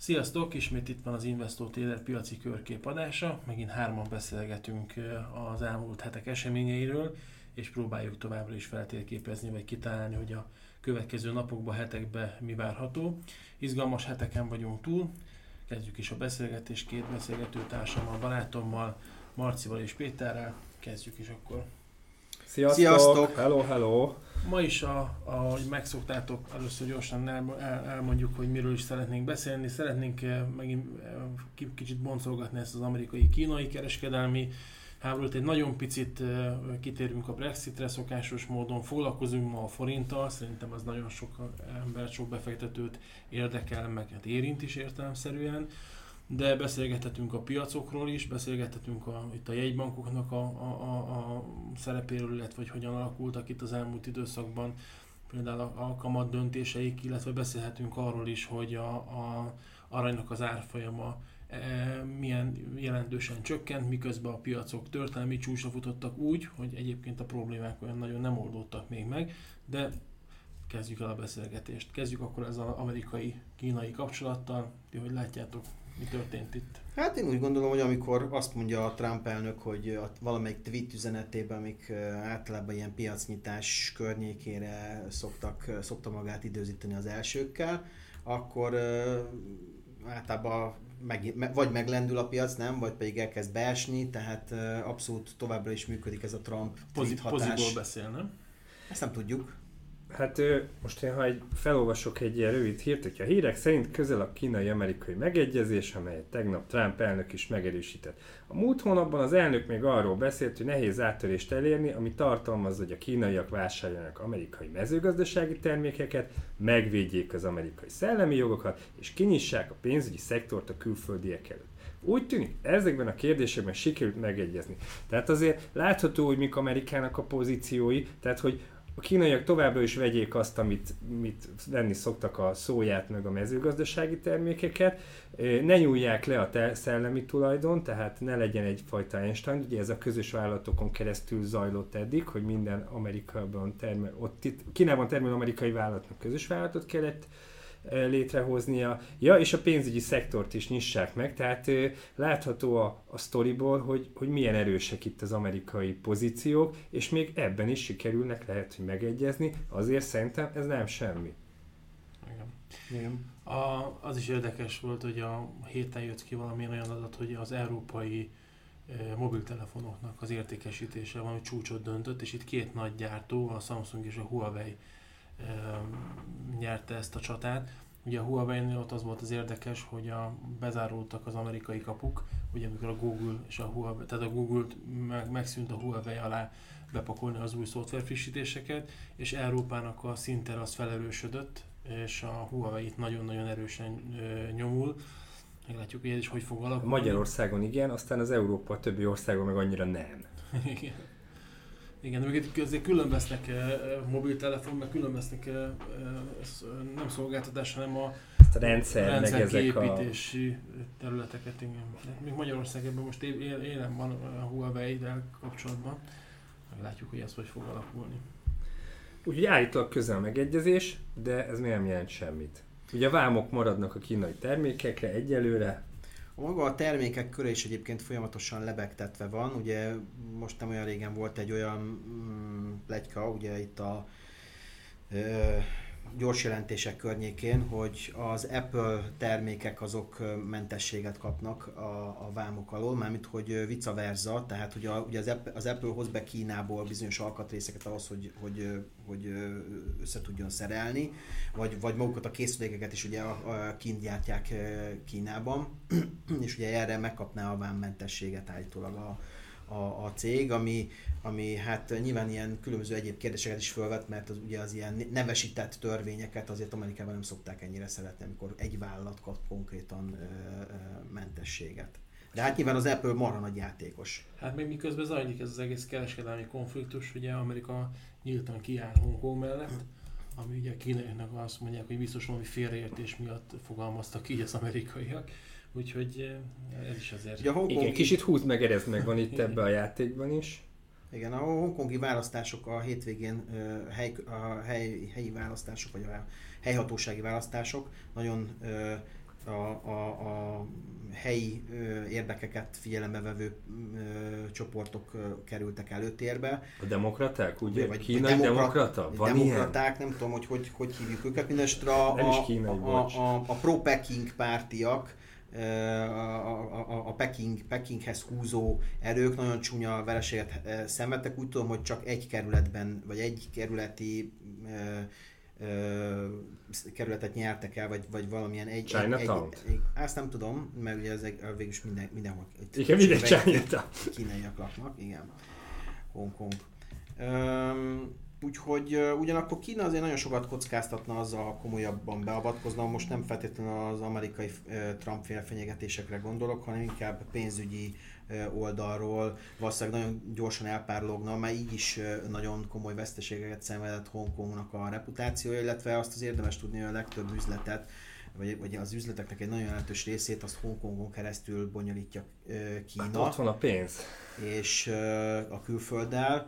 Sziasztok! Ismét itt van az Investor Taylor piaci körkép adása. Megint hárman beszélgetünk az elmúlt hetek eseményeiről, és próbáljuk továbbra is feltérképezni, vagy kitalálni, hogy a következő napokban, hetekben mi várható. Izgalmas heteken vagyunk túl. Kezdjük is a beszélgetést két beszélgető társammal, barátommal, Marcival és Péterrel. Kezdjük is akkor. Sziasztok! Sziasztok! Hello, hello! Ma is, a, ahogy megszoktátok, először gyorsan el, el, elmondjuk, hogy miről is szeretnénk beszélni. Szeretnénk eh, megint eh, kicsit boncolgatni ezt az amerikai-kínai kereskedelmi háborút. Egy nagyon picit eh, kitérünk a Brexitre szokásos módon, foglalkozunk ma a forinttal, szerintem az nagyon sok embert, sok befektetőt érdekel, meg hát érint is értelemszerűen de beszélgethetünk a piacokról is, beszélgethetünk a, itt a jegybankoknak a, a, a, a szerepéről, illetve hogy hogyan alakultak itt az elmúlt időszakban, például a, a kamat döntéseik, illetve beszélhetünk arról is, hogy a, a aranynak az árfolyama e, milyen jelentősen csökkent, miközben a piacok történelmi csúcsra futottak úgy, hogy egyébként a problémák olyan nagyon nem oldódtak még meg, de kezdjük el a beszélgetést. Kezdjük akkor az amerikai-kínai kapcsolattal. Hogy látjátok, mi történt itt? Hát én úgy gondolom, hogy amikor azt mondja a Trump elnök, hogy a valamelyik tweet üzenetében, amik általában ilyen piacnyitás környékére szoktak, szokta magát időzíteni az elsőkkel, akkor általában meg, vagy meglendül a piac, nem, vagy pedig elkezd beesni, tehát abszolút továbbra is működik ez a Trump tweet hatás. Poziból beszél, nem? Ezt nem tudjuk. Hát most én, ha egy, felolvasok egy ilyen rövid hírt, hogyha a hírek szerint közel a kínai-amerikai megegyezés, amelyet tegnap Trump elnök is megerősített. A múlt hónapban az elnök még arról beszélt, hogy nehéz áttörést elérni, ami tartalmazza, hogy a kínaiak vásároljanak amerikai mezőgazdasági termékeket, megvédjék az amerikai szellemi jogokat, és kinyissák a pénzügyi szektort a külföldiek előtt. Úgy tűnik, ezekben a kérdésekben sikerült megegyezni. Tehát azért látható, hogy mik Amerikának a pozíciói, tehát hogy a kínaiak továbbra is vegyék azt, amit mit venni szoktak a szóját, meg a mezőgazdasági termékeket, ne nyúlják le a te szellemi tulajdon, tehát ne legyen egyfajta Einstein, ugye ez a közös vállalatokon keresztül zajlott eddig, hogy minden Amerikában termel, ott itt, Kínában termelő amerikai vállalatnak közös vállalatot kellett létrehoznia. Ja, és a pénzügyi szektort is nyissák meg, tehát látható a, a sztoriból, hogy, hogy milyen erősek itt az amerikai pozíciók, és még ebben is sikerülnek lehet, hogy megegyezni, azért szerintem ez nem semmi. Igen. Igen. A, az is érdekes volt, hogy a héten jött ki valami olyan adat, hogy az európai e, mobiltelefonoknak az értékesítése valami csúcsot döntött, és itt két nagy gyártó, a Samsung és a Huawei nyerte ezt a csatát. Ugye a huawei ott az volt az érdekes, hogy a, bezárultak az amerikai kapuk, ugye amikor a Google és a Huawei, tehát a Google meg, megszűnt a Huawei alá bepakolni az új szoftver frissítéseket, és Európának a szinter az felerősödött, és a Huawei-t nagyon-nagyon erősen ö, nyomul. Meglátjuk, hogy ez is hogy fog alakulni. Magyarországon igen, aztán az Európa többi országon meg annyira nem. igen. Igen, még itt azért külön vesznek mobiltelefon, meg külön vesznek nem szolgáltatás, hanem a, a rendszer, rendszer meg kiépítési a... területeket. Igen. Még Magyarországban most élen van a Huawei-del kapcsolatban. Meglátjuk, hogy ez hogy fog alakulni. Úgyhogy állítólag közel megegyezés, de ez még nem jelent semmit. Ugye a vámok maradnak a kínai termékekre egyelőre, maga a termékek köre is egyébként folyamatosan lebegtetve van. Ugye most nem olyan régen volt egy olyan mm, plegyka, ugye itt a gyors jelentések környékén, hogy az Apple termékek azok mentességet kapnak a, a vámok alól, mármint hogy vice versa, tehát a, ugye az, Apple, az hoz be Kínából bizonyos alkatrészeket ahhoz, hogy, hogy, hogy össze tudjon szerelni, vagy, vagy magukat a készülékeket is ugye kint gyártják Kínában, és ugye erre megkapná a vámmentességet állítólag a, a, a cég, ami, ami hát nyilván ilyen különböző egyéb kérdéseket is felvet, mert az, ugye az ilyen nevesített törvényeket azért Amerikában nem szokták ennyire szeretni, amikor egy vállalat kap konkrétan ö, ö, mentességet. De hát nyilván az Apple marha nagy játékos. Hát még miközben zajlik ez az egész kereskedelmi konfliktus, ugye Amerika nyíltan kiáll Hongkong mellett, ami ugye a kínaiaknak azt mondják, hogy biztos valami félreértés miatt fogalmaztak így az amerikaiak Úgyhogy eh, ez is azért... Ugye a Hongkong Igen, kicsit húz meg, erez meg van itt ebbe a játékban is. Igen, a hongkongi választások a hétvégén hely, a hely, helyi választások, vagy a helyhatósági választások nagyon a, a, a helyi érdekeket figyelembe vevő csoportok kerültek előtérbe. A demokraták, ugye? Vagy kínai vagy demokrata? Van demokraták, ilyen? nem tudom, hogy, hogy hogy hívjuk őket. Mindenesetre a, a, a, a, a pro-Peking pártiak, a, a, a, Peking, Pekinghez húzó erők nagyon csúnya vereséget szenvedtek. Úgy tudom, hogy csak egy kerületben, vagy egy kerületi kerületet nyertek el, vagy, vagy valamilyen egy... Chinatown? Egy, egy, azt nem tudom, mert ugye ez végülis minden, mindenhol... Igen, minden Chinatown. Kínaiak laknak, igen. Hongkong. Um, Úgyhogy uh, ugyanakkor Kína azért nagyon sokat kockáztatna azzal, ha komolyabban beavatkozna. Most nem feltétlenül az amerikai uh, Trump fenyegetésekre gondolok, hanem inkább pénzügyi uh, oldalról valószínűleg nagyon gyorsan elpárlogna, mert így is nagyon komoly veszteségeket szenvedett Hongkongnak a reputációja, illetve azt az érdemes tudni, hogy a legtöbb üzletet vagy, vagy az üzleteknek egy nagyon jelentős részét azt Hongkongon keresztül bonyolítja Kína. Hát ott van a pénz. És a külfölddel,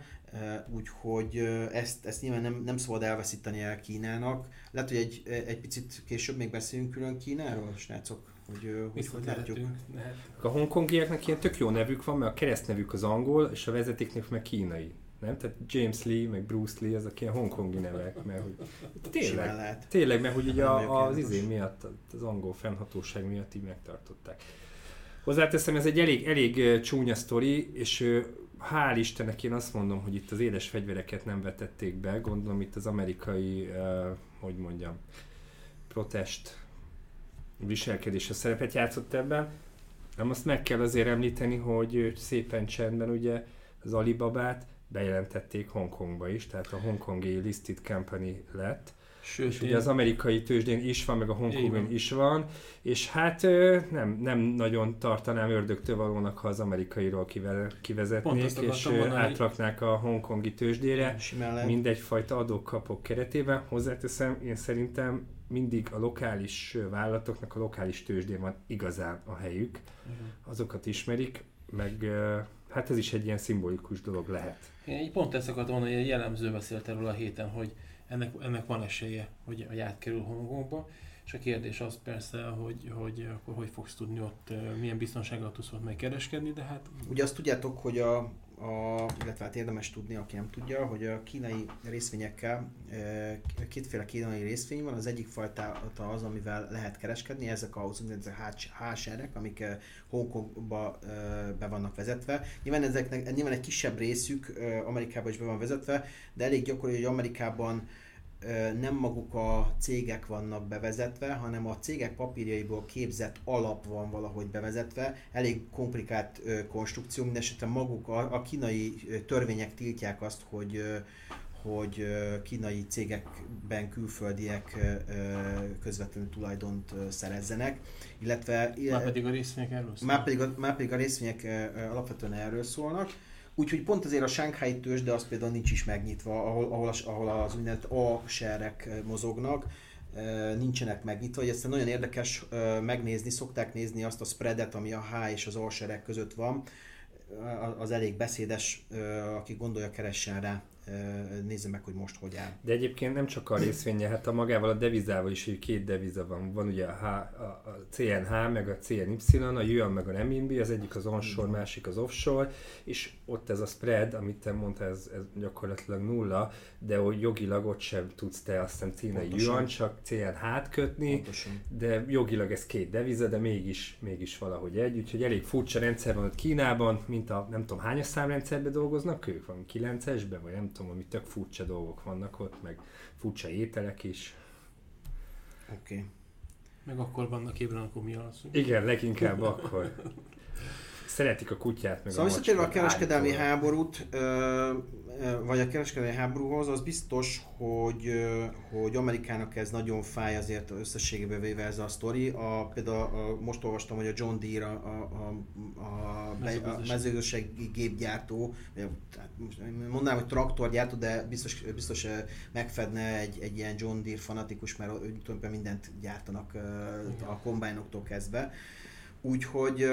úgyhogy ezt, ezt nyilván nem, nem szabad elveszíteni el Kínának. Lehet, hogy egy, egy picit később még beszélünk külön Kínáról, srácok, hogy hogy, hogy látjuk. A hongkongiaknak ilyen tök jó nevük van, mert a keresztnevük az angol, és a vezetéknek meg kínai. Nem? Tehát James Lee, meg Bruce Lee, ezek ilyen hongkongi nevek, mert hogy tényleg, tényleg mert hogy ugye a, az izé miatt, az angol fennhatóság miatt így megtartották. Hozzáteszem, ez egy elég, elég csúnya sztori, és hál' Istennek én azt mondom, hogy itt az éles fegyvereket nem vetették be, gondolom itt az amerikai, uh, hogy mondjam, protest viselkedés a szerepet játszott ebben. Nem azt meg kell azért említeni, hogy szépen csendben ugye az Alibabát bejelentették Hongkongba is, tehát a hongkongi listed company lett, Sőt, és ugye az amerikai tőzsdén is van, meg a Hongkongon is van, és hát nem, nem nagyon tartanám ördögtől valónak, ha az amerikairól kivezetnék, és átraknák a hongkongi tőzsdére, mindegyfajta adókapok keretében. Hozzáteszem, én szerintem mindig a lokális vállalatoknak a lokális tőzsdén van igazán a helyük, azokat ismerik, meg hát ez is egy ilyen szimbolikus dolog lehet. Én pont ezt akartam mondani, hogy jellemző beszélt erről a héten, hogy ennek, ennek van esélye, hogy, hogy átkerül Hongkongba. És a kérdés az persze, hogy, hogy akkor hogy fogsz tudni ott, milyen biztonsággal tudsz ott megkereskedni, de hát... Ugye azt tudjátok, hogy a a, illetve hát érdemes tudni, aki nem tudja, hogy a kínai részvényekkel kétféle kínai részvény van. Az egyik fajta az, amivel lehet kereskedni, ezek az úgynevezett HR-ek, amik Hongkongba be vannak vezetve. Nyilván, ezeknek, nyilván egy kisebb részük Amerikában is be van vezetve, de elég gyakori, hogy Amerikában nem maguk a cégek vannak bevezetve, hanem a cégek papírjaiból képzett alap van valahogy bevezetve. Elég komplikált konstrukció, mindesetre maguk a, a kínai törvények tiltják azt, hogy hogy kínai cégekben külföldiek közvetlenül tulajdont szerezzenek, illetve... Már pedig a részvények erről szólnak. Már pedig a, már pedig a részvények alapvetően erről szólnak Úgyhogy pont azért a Shanghai tőzs, de az például nincs is megnyitva, ahol, ahol, az, ahol az úgynevezett A-serek eh, mozognak, nincsenek megnyitva, ezt nagyon érdekes megnézni, szokták nézni azt a spreadet, ami a H és az A-serek között van, az elég beszédes, aki gondolja, keressen rá nézze meg, hogy most hogy áll. De egyébként nem csak a részvénye, hát a magával a devizával is, hogy két deviza van. Van ugye a, H, a CNH, meg a CNY, a yuan, meg a renminbi, az egyik az onshore, mm. másik az offshore, és ott ez a spread, amit te mondtál, ez, ez gyakorlatilag nulla, de hogy jogilag ott sem tudsz te azt hiszem cínai yuan, csak CNH-t kötni, Pontosan. de jogilag ez két deviza, de mégis, mégis valahogy egy, úgyhogy elég furcsa rendszer van ott Kínában, mint a nem tudom hányas számrendszerben dolgoznak ők, van 9-esben, vagy nem tudom, ami tök furcsa dolgok vannak ott, meg furcsa ételek is. Oké. Okay. Meg akkor vannak ébren, akkor mi alszunk. Igen, leginkább akkor. Szeretik a kutyát, meg szóval a Szóval a kereskedelmi háborút, vagy a kereskedelmi háborúhoz, az biztos, hogy, hogy Amerikának ez nagyon fáj azért összességében véve ez a sztori. A, például a, most olvastam, hogy a John Deere, a, a, a, a, a mezőgazdasági gépgyártó, mondanám, hogy traktorgyártó, de biztos, biztos megfedne egy, egy ilyen John Deere fanatikus, mert tulajdonképpen mindent gyártanak a kombájnoktól kezdve. Úgyhogy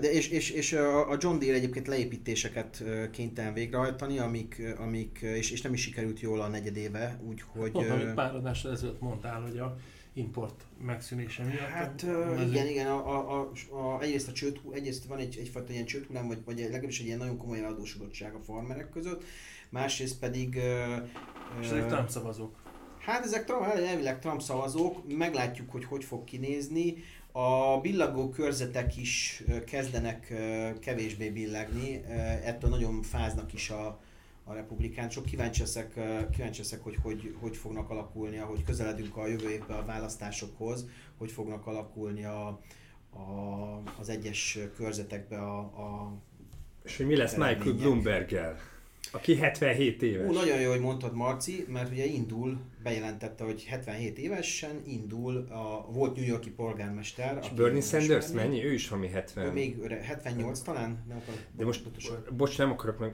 de és, és, és a John Deere egyébként leépítéseket kénytelen végrehajtani, amik, amik és, és nem is sikerült jól a negyedéve, úgyhogy... Pont, amit pár adással ezelőtt mondtál, hogy a import megszűnése miatt. Hát uh, igen, igen, a, a, a, a, egyrészt, a csőt, egyrészt van egy, egyfajta ilyen csőthullám, vagy, vagy legalábbis egy ilyen nagyon komoly eladósodottság a farmerek között, másrészt pedig... És ezek Trump szavazók. Hát ezek Trump, elvileg Trump szavazók, meglátjuk, hogy hogy fog kinézni. A billagó körzetek is kezdenek kevésbé billegni, ettől nagyon fáznak is a, a republikánusok. Kíváncsi leszek, kíváncsi leszek hogy, hogy hogy fognak alakulni, ahogy közeledünk a jövő évben a választásokhoz, hogy fognak alakulni a, a, az egyes körzetekbe a, a És hogy mi lesz Michael Bloomberg-el? Aki 77 éves. Ó, nagyon jó, hogy mondtad Marci, mert ugye indul, bejelentette, hogy 77 évesen indul a volt New Yorki polgármester. És Bernie Sanders menni. mennyi? Ő is valami 70. Ő még 78 talán? Nem akarok de most, bocs, nem akarok meg,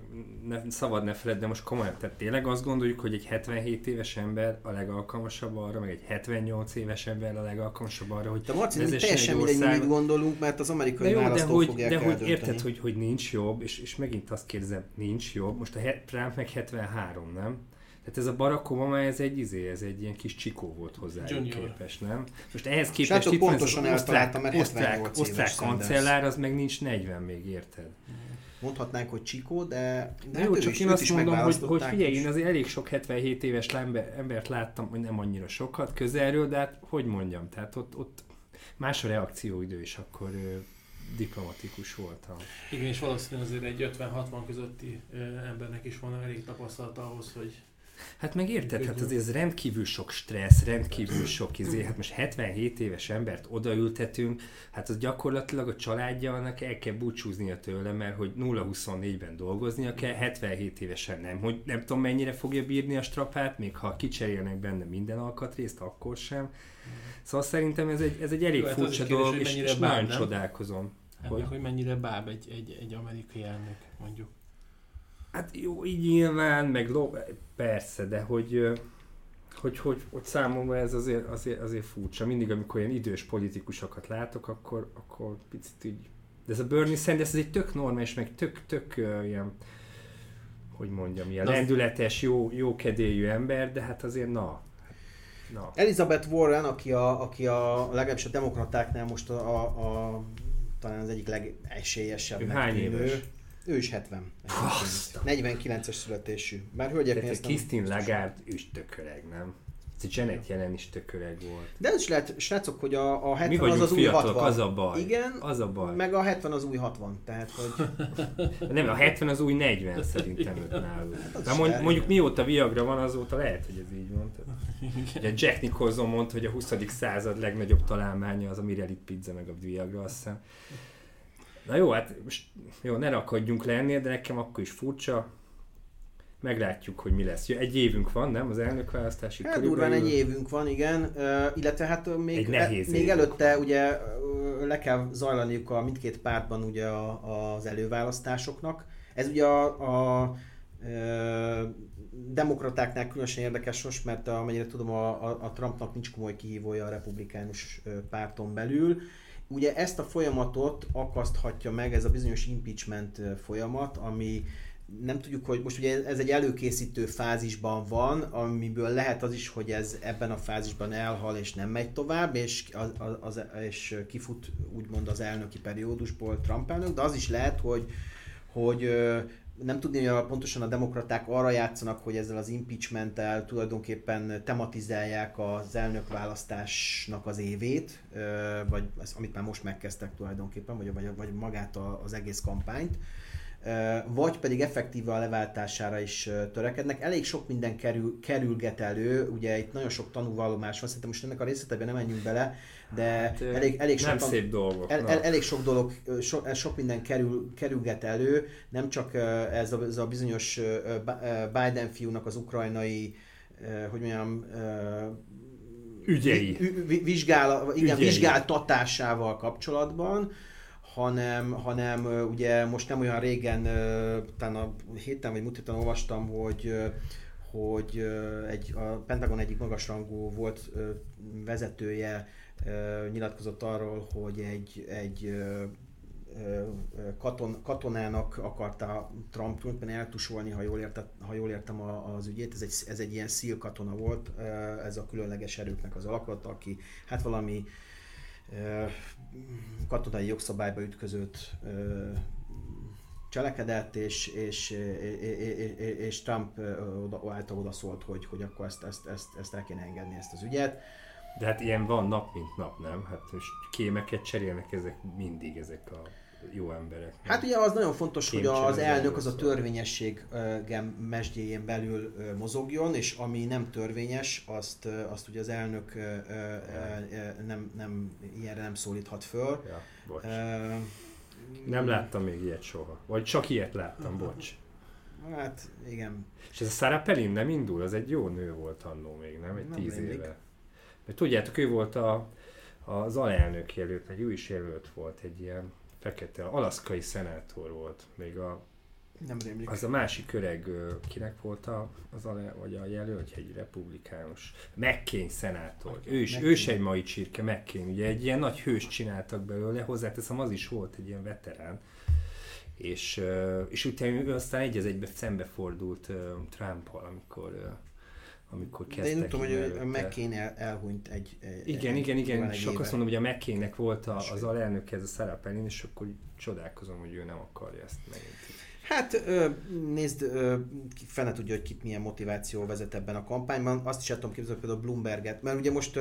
ne, szabad ne feled, de most komolyan, tehát tényleg azt gondoljuk, hogy egy 77 éves ember a legalkalmasabb arra, meg egy 78 éves ember a legalkalmasabb arra, hogy De Marci, teljesen mindegy, mit gondolunk, mert az amerikai de jó, de hogy, de hogy érted, hogy, hogy nincs jobb, és, és megint azt kérdezem, nincs jobb, most a Trump meg 73, nem? Tehát ez a Barack Obama, ez egy izé, ez egy ilyen kis csikó volt hozzá képes, nem? Most ehhez képest itt pontosan az osztrák, osztrák, osztrák kancellár, az meg nincs 40 még, érted? Mondhatnánk, hogy csikó, de, de jó, hát csak én azt mondom, hogy, hogy figyelj, én azért elég sok 77 éves embert láttam, hogy nem annyira sokat közelről, de hát hogy mondjam, tehát ott, ott más a reakcióidő is akkor diplomatikus voltam. Igen, és valószínűleg azért egy 50-60 közötti embernek is van elég tapasztalata ahhoz, hogy Hát meg érted, hát azért ez rendkívül sok stressz, rendkívül sok izé, hát most 77 éves embert odaültetünk, hát az gyakorlatilag a családja annak el kell búcsúznia tőle, mert hogy 0-24-ben dolgoznia kell, 77 évesen nem, hogy nem tudom mennyire fogja bírni a strapát, még ha kicserélnek benne minden alkatrészt, akkor sem. Szóval szerintem ez egy, ez egy elég Jó, hát furcsa dolog, és, és nagyon csodálkozom. Hát hogy? hogy mennyire báb egy, egy, egy amerikai elnök, mondjuk. Hát jó, így nyilván, meg ló, persze, de hogy, hogy, hogy, hogy számomra ez azért, azért, azért furcsa. Mindig, amikor ilyen idős politikusokat látok, akkor, akkor picit így... De ez a Bernie Sanders, ez egy tök normális, meg tök, tök uh, ilyen, hogy mondjam, ilyen lendületes, jó, jó kedélyű ember, de hát azért na, Na. Elizabeth Warren, aki a, aki a legalábbis a demokratáknál most a, a, a talán az egyik legesélyesebb. Ő hány éves? Ő is 70. 49-es születésű. Bár hölgyeknél ezt Kisztin Lagarde, tököreg, nem? Ez Janet jelen is tököreg volt. De ez is lehet, srácok, hogy a, a 70 Mi az az új 60. az a baj. Igen, az a baj. meg a 70 az új 60. Tehát, hogy... Nem, a 70 az új 40 szerintem ők náluk. Hát Na mond, mondjuk mióta Viagra van, azóta lehet, hogy ez így van. Ugye Jack Nicholson mondta, hogy a 20. század legnagyobb találmánya az a Mirelit pizza meg a Viagra, azt hiszem. Na jó, hát most jó, ne rakadjunk le ennél, de nekem akkor is furcsa. Meglátjuk, hogy mi lesz. Egy évünk van, nem? Az elnökválasztási Hát durván egy évünk van, igen. Uh, illetve hát még, e, még előtte ugye le kell zajlaniuk a mindkét pártban ugye a, az előválasztásoknak. Ez ugye a, a demokratáknál különösen érdekes most, mert amennyire tudom, a, a, a Trumpnak nincs komoly kihívója a republikánus párton belül. Ugye ezt a folyamatot akaszthatja meg ez a bizonyos impeachment folyamat, ami nem tudjuk, hogy most ugye ez egy előkészítő fázisban van, amiből lehet az is, hogy ez ebben a fázisban elhal és nem megy tovább, és, az, az, és kifut úgymond az elnöki periódusból Trump elnök, de az is lehet, hogy, hogy nem tudni, hogy pontosan a demokraták arra játszanak, hogy ezzel az impeachmenttel tulajdonképpen tematizálják az elnökválasztásnak az évét, vagy az, amit már most megkezdtek tulajdonképpen, vagy, vagy, vagy magát az egész kampányt vagy pedig effektíve a leváltására is törekednek. Elég sok minden kerül, kerülget elő, ugye itt nagyon sok tanúvallomás van, szerintem most ennek a részletében nem menjünk bele, de hát, elég, elég, sok, szép dolgok, el, el, elég sok dolog, so, sok minden kerül, kerülget elő, nem csak ez a, ez a bizonyos Biden fiúnak az ukrajnai, hogy mondjam, ügyei. Vizsgál, igen, Ügyei. vizsgáltatásával kapcsolatban, hanem, hanem ugye most nem olyan régen, talán a héten vagy múlt héten olvastam, hogy hogy egy, a Pentagon egyik magasrangú volt vezetője nyilatkozott arról, hogy egy, egy katon, katonának akarta Trump tulajdonképpen eltusolni, ha jól, érte, ha jól értem az ügyét. Ez egy, ez egy ilyen szíl katona volt, ez a különleges erőknek az alakot, aki hát valami katonai jogszabályba ütközött cselekedett, és, és, és, és Trump által odaszólt, hogy, hogy akkor ezt, ezt, ezt, ezt el kéne engedni ezt az ügyet. De hát ilyen van nap, mint nap, nem? Hát most kémeket cserélnek ezek mindig, ezek a jó emberek. Hát ugye az nagyon fontos, hogy az elnök az a törvényesség mesdjéjén belül mozogjon, és ami nem törvényes, azt, azt ugye az elnök nem, nem, ilyenre nem szólíthat föl. Ja, bocs. Nem láttam még ilyet soha. Vagy csak ilyet láttam, bocs. Hát, igen. És ez a Sarah Pelin nem indul? Az egy jó nő volt annó még, nem? Egy nem tíz mindig. éve. Mert tudjátok, ő volt a, az alelnök jelölt, egy ő is jelölt volt, egy ilyen fekete, alaszkai szenátor volt, még a nem rémlik. Az a másik öreg, kinek volt a, az a, vagy a jelölt, egy republikánus. McCain szenátor. Ő is, ő is egy mai csirke, McCain. Ugye egy ilyen nagy hős csináltak belőle, hozzáteszem, az is volt egy ilyen veterán. És, és utána ő aztán egy az egybe szembefordult Trumpal, amikor amikor kezdtek. De én tudom, hogy a McCain el, elhunyt egy, egy Igen, egy, igen, igen. Sok azt mondom, hogy a McCainnek volt a, az alelnök ez a szerepelni, és akkor csodálkozom, hogy ő nem akarja ezt megint. Hát nézd, fene tudja, hogy kit milyen motiváció vezet ebben a kampányban. Azt is el tudom képzelni például Bloomberget, mert ugye most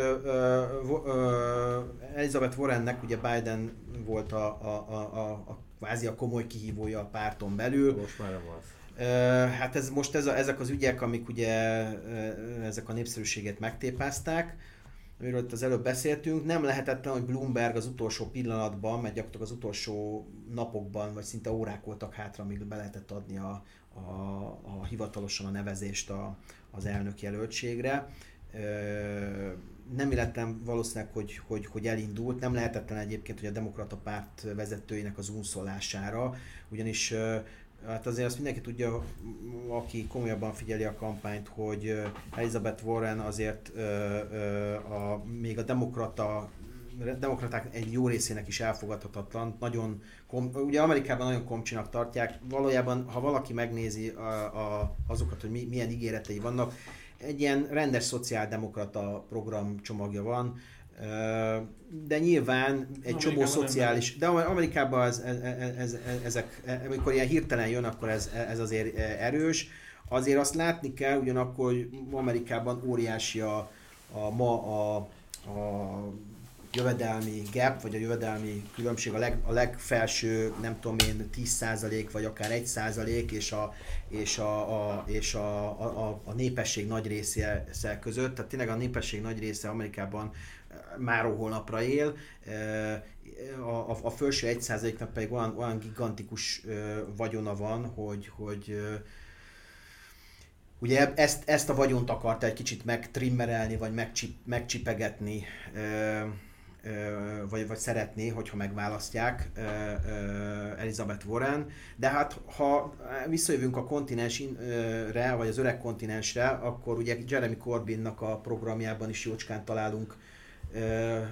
Elizabeth Warrennek ugye Biden volt a, a, a, a, a kvázi a komoly kihívója a párton belül. Most már nem az. Hát ez most ez a, ezek az ügyek, amik ugye ezek a népszerűséget megtépázták, amiről itt az előbb beszéltünk, nem lehetetlen, hogy Bloomberg az utolsó pillanatban, mert gyakorlatilag az utolsó napokban, vagy szinte órák voltak hátra, amíg be lehetett adni a, a, a hivatalosan a nevezést a, az elnök jelöltségre. Nem illettem valószínűleg, hogy, hogy, hogy elindult, nem lehetetlen egyébként, hogy a demokrata párt vezetőinek az unszolására, ugyanis Hát azért azt mindenki tudja, aki komolyabban figyeli a kampányt, hogy Elizabeth Warren azért a, még a demokrata demokraták egy jó részének is elfogadhatatlan. Nagyon, kom, ugye Amerikában nagyon komcsinak tartják. Valójában, ha valaki megnézi a, a, azokat, hogy mi, milyen ígéretei vannak, egy ilyen rendes szociáldemokrata programcsomagja van, de nyilván egy csomó szociális, de Amerikában ez, ez, ez, ez, ezek, amikor ilyen hirtelen jön, akkor ez, ez azért erős. Azért azt látni kell ugyanakkor, hogy Amerikában óriási a, a ma a, a jövedelmi gap, vagy a jövedelmi különbség a, leg, a legfelső, nem tudom én, 10% vagy akár 1% és a, és a, a, és a, a, a népesség nagy része között. Tehát tényleg a népesség nagy része Amerikában már holnapra él, a, a, a felső 1%-nak pedig olyan, olyan gigantikus vagyona van, hogy, hogy ugye ezt, ezt a vagyont akarta egy kicsit megtrimmerelni, vagy megcsip, megcsipegetni, vagy, vagy szeretné, hogyha megválasztják Elizabeth Warren, de hát ha visszajövünk a kontinensre, vagy az öreg kontinensre, akkor ugye Jeremy Corbynnak a programjában is jócskán találunk Eh,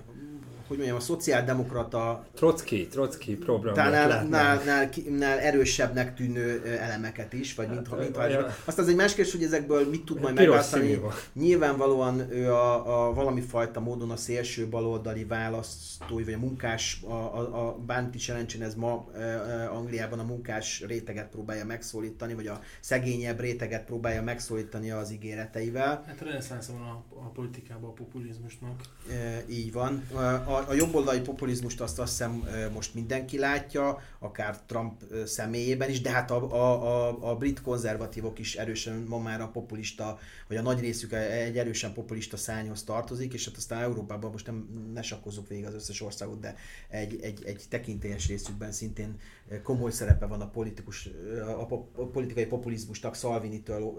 hogy mondjam, a szociáldemokrata... Trotsky, Trotsky program. Nál, nál, nál, nál, erősebbnek tűnő elemeket is, vagy mint, mint ja. Azt az egy más kérdés, hogy ezekből mit tud majd megválasztani. Nyilvánvalóan ő a, a valami fajta módon a szélső baloldali választói, vagy a munkás, a, a, a bánti is ez ma e, e, Angliában a munkás réteget próbálja megszólítani, vagy a szegényebb réteget próbálja megszólítani az ígéreteivel. Hát reneszánsz van a, a politikában a populizmusnak. E, így van. A, a jobboldali populizmust azt azt hiszem most mindenki látja, akár Trump személyében is, de hát a, a, a, a brit konzervatívok is erősen ma már a populista, vagy a nagy részük egy erősen populista szányhoz tartozik, és hát aztán Európában most nem ne sakkozzuk végig az összes országot, de egy, egy, egy tekintélyes részükben szintén komoly szerepe van a, politikus, a, a politikai populizmusnak, Salvini-től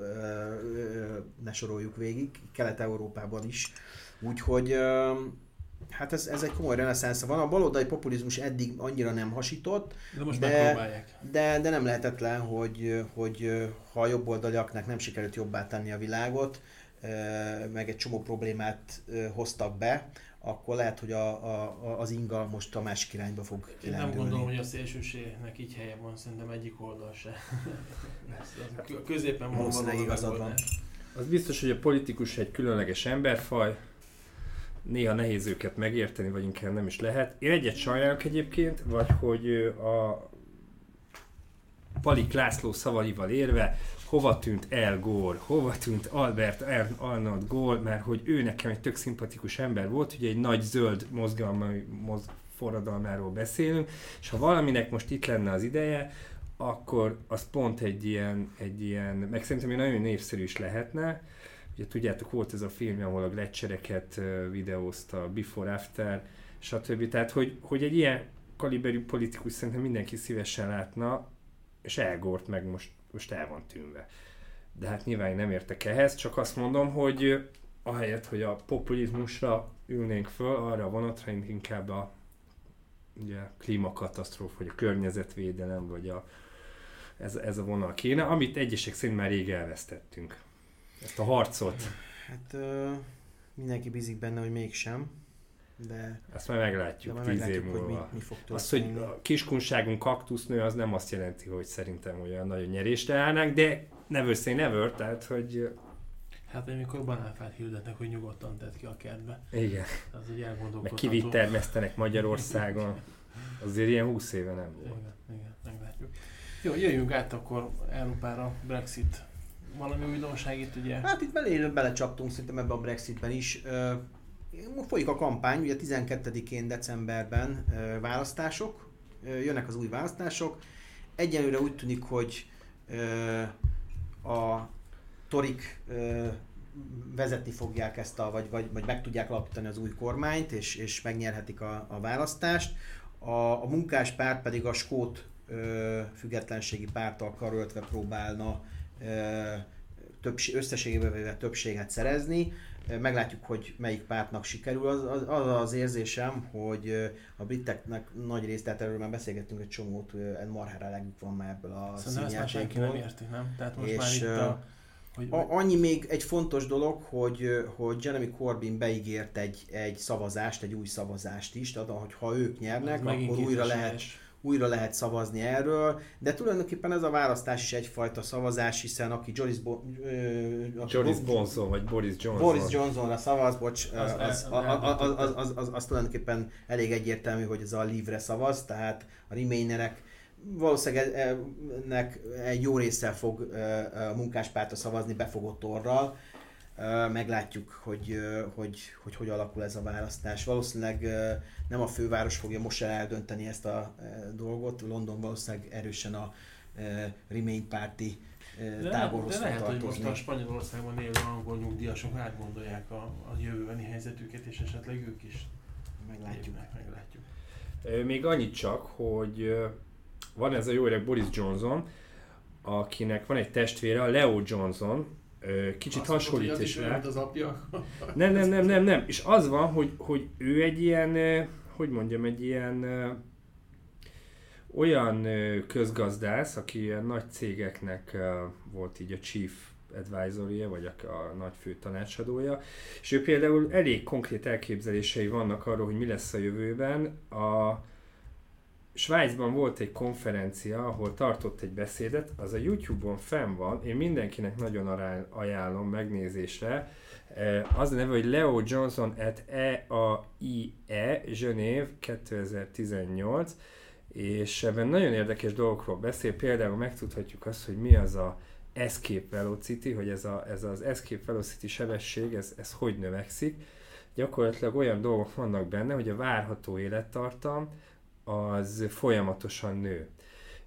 ne soroljuk végig, Kelet-Európában is. Úgyhogy Hát ez, ez egy komoly reneszánsz van. A baloldali populizmus eddig annyira nem hasított, de, most de, de, de nem lehetetlen, hogy, hogy ha a jobboldaliaknak nem sikerült jobbá tenni a világot, meg egy csomó problémát hoztak be, akkor lehet, hogy a, a, az inga most a másik irányba fog Én nem gondolom, hogy a szélsőségnek így helye van, szerintem egyik oldal se. a középen van Valószínűleg igazad van. Az biztos, hogy a politikus egy különleges emberfaj, néha nehéz őket megérteni, vagy inkább nem is lehet. Én egyet sajnálok egyébként, vagy hogy a Palik László szavaival érve, hova tűnt El Gore, hova tűnt Albert Arnold Gore, mert hogy ő nekem egy tök szimpatikus ember volt, ugye egy nagy zöld mozgalmi moz, forradalmáról beszélünk, és ha valaminek most itt lenne az ideje, akkor az pont egy ilyen, egy ilyen meg szerintem nagyon népszerű is lehetne, Ugye tudjátok, volt ez a film, ahol a gletszereket videózta, Before After, stb. Tehát, hogy, hogy egy ilyen kaliberű politikus szerintem mindenki szívesen látna, és elgort meg most, most el van tűnve. De hát nyilván nem értek ehhez, csak azt mondom, hogy ahelyett, hogy a populizmusra ülnénk föl, arra a vonatra inkább a ugye, klímakatasztrófa, vagy a környezetvédelem, vagy a, ez, ez a vonal kéne, amit egyesek szerint már rég elvesztettünk ezt a harcot? Hát ö, mindenki bízik benne, hogy mégsem. De ezt már meglátjuk, de tíz év múlva. Hogy mi, mi fog az, hogy a kiskunságunk kaktusznő, az nem azt jelenti, hogy szerintem olyan nagyon nyerésre állnánk, de never say never, tehát hogy Hát amikor banánfát hirdetnek, hogy nyugodtan tett ki a kertbe. Igen. Az ugye elgondolkodható. Meg kivit termesztenek Magyarországon. Azért ilyen 20 éve nem volt. Igen, igen, meglátjuk. Jó, jöjjünk át akkor Európára, Brexit valami újdonság itt ugye? Hát itt belé, belecsaptunk szerintem ebbe a Brexitben is. Folyik a kampány, ugye 12-én decemberben választások, jönnek az új választások. Egyelőre úgy tűnik, hogy a Torik vezetni fogják ezt a, vagy, vagy, vagy meg tudják alapítani az új kormányt, és, és megnyerhetik a, a választást. A, a munkáspárt pedig a skót ö, függetlenségi párttal karöltve próbálna többség, összességében véve többséget szerezni. Meglátjuk, hogy melyik pártnak sikerül. Az, az, az az érzésem, hogy a briteknek nagy részt, tehát erről már beszélgettünk egy csomót, marhára legük van már ebből a Szerintem ezt senki nem érti, nem? Tehát most és, már itt a, hogy, a, annyi még egy fontos dolog, hogy, hogy Jeremy Corbyn beígért egy, egy szavazást, egy új szavazást is, tehát hogy ha ők nyernek, akkor újra lehet, újra lehet szavazni erről, de tulajdonképpen ez a választás is egyfajta szavazás, hiszen aki Joris, Bo- aki Joris Bo- Bonson, vagy Boris Johnson. Boris Johnsonra szavaz, bocs, az, az, az, az, az, az, az tulajdonképpen elég egyértelmű, hogy ez a livre szavaz, tehát a Remainerek valószínűleg e- ennek egy jó része fog a munkáspártra szavazni befogott orral, meglátjuk, hogy, hogy, hogy hogy alakul ez a választás. Valószínűleg nem a főváros fogja most eldönteni ezt a dolgot, London valószínűleg erősen a Remain párti táborhoz de, de lehet, hogy most a Spanyolországban élő angol nyugdíjasok átgondolják a, a jövőbeni helyzetüket, és esetleg ők is meglátjuk. meglátjuk. Még annyit csak, hogy van ez a jó öreg Boris Johnson, akinek van egy testvére, a Leo Johnson, kicsit Azt hasonlít mondod, is rá. az apja. Nem, nem, nem, nem, nem. És az van, hogy, hogy ő egy ilyen, hogy mondjam, egy ilyen olyan közgazdász, aki ilyen nagy cégeknek volt így a chief advisory vagy a, a nagy fő tanácsadója, és ő például elég konkrét elképzelései vannak arról, hogy mi lesz a jövőben. A, Svájcban volt egy konferencia, ahol tartott egy beszédet, az a YouTube-on fenn van, én mindenkinek nagyon ajánlom megnézésre. Eh, az a neve, hogy Leo Johnson at EAIE, Genève 2018, és ebben nagyon érdekes dolgokról beszél, például megtudhatjuk azt, hogy mi az a escape velocity, hogy ez, a, ez az escape velocity sebesség, ez, ez hogy növekszik. Gyakorlatilag olyan dolgok vannak benne, hogy a várható élettartam, az folyamatosan nő.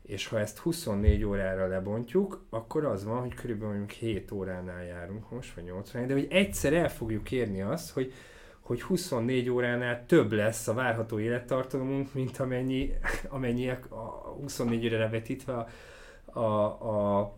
És ha ezt 24 órára lebontjuk, akkor az van, hogy körülbelül mondjuk 7 óránál járunk most, vagy 8 óránál, de hogy egyszer el fogjuk érni azt, hogy, hogy 24 óránál több lesz a várható élettartalmunk, mint amennyi, amennyi a 24 órára vetítve a, a, a,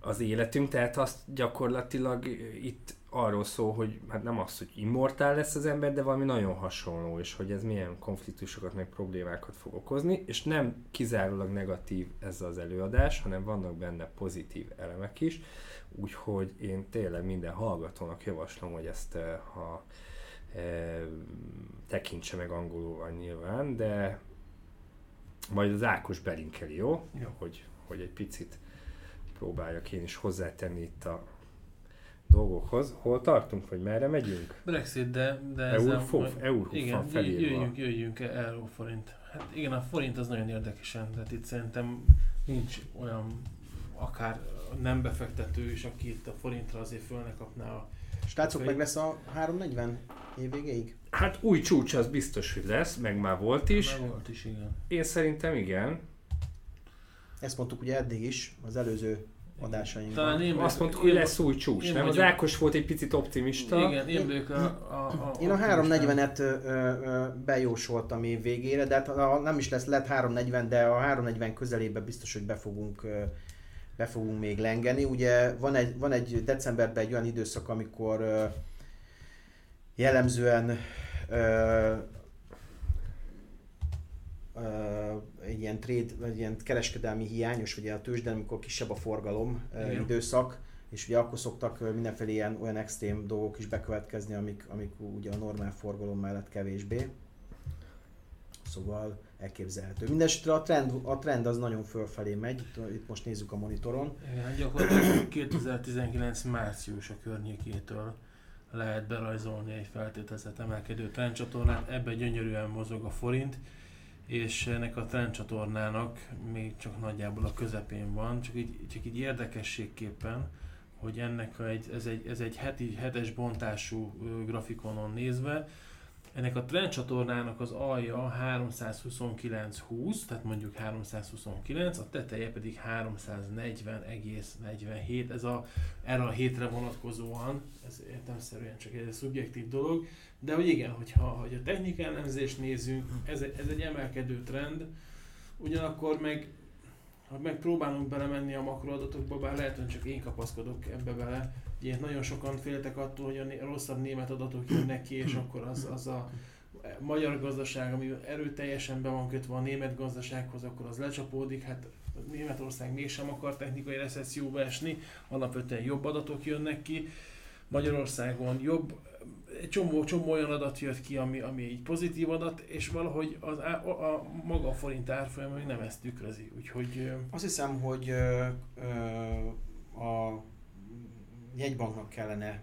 az életünk, tehát azt gyakorlatilag itt arról szól, hogy hát nem az, hogy immortál lesz az ember, de valami nagyon hasonló, és hogy ez milyen konfliktusokat, meg problémákat fog okozni, és nem kizárólag negatív ez az előadás, hanem vannak benne pozitív elemek is, úgyhogy én tényleg minden hallgatónak javaslom, hogy ezt eh, ha tekintse meg angolul nyilván, de majd az Ákos belinkeli, jó? jó. Hogy, hogy egy picit próbáljak én is hozzátenni itt a dolgokhoz. Hol tartunk, vagy merre megyünk? Brexit, de... de Eurfof, Eurhof igen, jöjjünk, jöjjünk euró forint. Hát igen, a forint az nagyon érdekesen, tehát itt szerintem nincs olyan akár nem befektető is, aki itt a forintra azért fölne kapná a... Stácok, meg lesz a 340 év végéig? Hát új csúcs az biztos, hogy lesz, meg már volt is. Már volt is, igen. Én szerintem igen. Ezt mondtuk ugye eddig is, az előző adásainkban. Talán én Azt mondtuk, hogy lesz új csúcs, nem? Vagyok, az Ákos volt egy picit optimista. Igen, én vagyok a, a, a Én a 340-et bejósoltam év végére, de hát nem is lesz, lett 340, de a 340 közelébe biztos, hogy be fogunk, be fogunk még lengeni. Ugye van egy, van egy decemberben egy olyan időszak, amikor jellemzően egy ilyen trade, vagy ilyen kereskedelmi hiányos, vagy a tőzsden, amikor kisebb a forgalom Igen. időszak, és ugye akkor szoktak mindenféle ilyen olyan extrém dolgok is bekövetkezni, amik, amik ugye a normál forgalom mellett kevésbé. Szóval elképzelhető. Mindenesetre a trend, a trend az nagyon fölfelé megy, itt, itt most nézzük a monitoron. Igen, gyakorlatilag 2019 március a környékétől lehet berajzolni egy feltételezett emelkedő trendcsatornát, ebbe gyönyörűen mozog a forint, és ennek a trendcsatornának még csak nagyjából a közepén van, csak így, csak így érdekességképpen, hogy ennek a egy, ez, egy, ez egy heti, hetes bontású grafikonon nézve, ennek a trendcsatornának az alja 329,20, tehát mondjuk 329, a teteje pedig 340,47. Ez a, erre a hétre vonatkozóan, ez értelmszerűen csak egy szubjektív dolog, de hogy igen, hogyha hogy a technikai elemzést nézzünk, ez egy, ez egy emelkedő trend, ugyanakkor meg ha megpróbálunk belemenni a makroadatokba, bár lehet, hogy csak én kapaszkodok ebbe bele, Ugye nagyon sokan féltek attól, hogy a rosszabb német adatok jönnek ki, és akkor az, az a magyar gazdaság, ami erőteljesen be van kötve a német gazdasághoz, akkor az lecsapódik. Hát Németország mégsem akar technikai recesszióba esni, alapvetően jobb adatok jönnek ki. Magyarországon jobb, egy csomó, csomó olyan adat jött ki, ami, ami egy pozitív adat, és valahogy az, a, a, a maga a forint árfolyam nem ezt tükrözi. Úgyhogy, Azt hiszem, hogy ö, ö, a jegybanknak kellene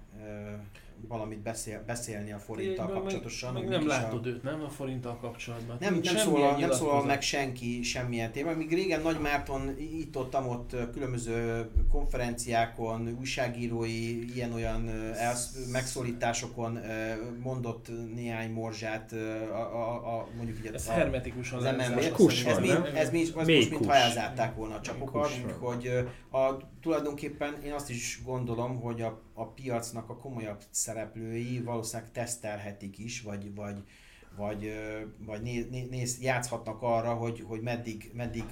valamit beszél, beszélni a forinttal kapcsolatosan. Meg, meg nem látod a... őt, nem a forinttal kapcsolatban. Nem, nem, szólal, nem szólal meg senki semmilyen téma. Míg régen Nagy Márton itt ott, ott különböző konferenciákon, újságírói, ilyen-olyan megszólításokon mondott néhány morzsát, a, a, a, mondjuk így ez a, hermetikusan az MNB. Ez, ez, mi, ez, mi, ez most mintha elzárták volna a csapokat, hogy a, tulajdonképpen én azt is gondolom, hogy a, a piacnak a komolyabb szereplői valószínűleg tesztelhetik is, vagy, vagy, vagy, vagy néz, néz, játszhatnak arra, hogy, hogy meddig, meddig,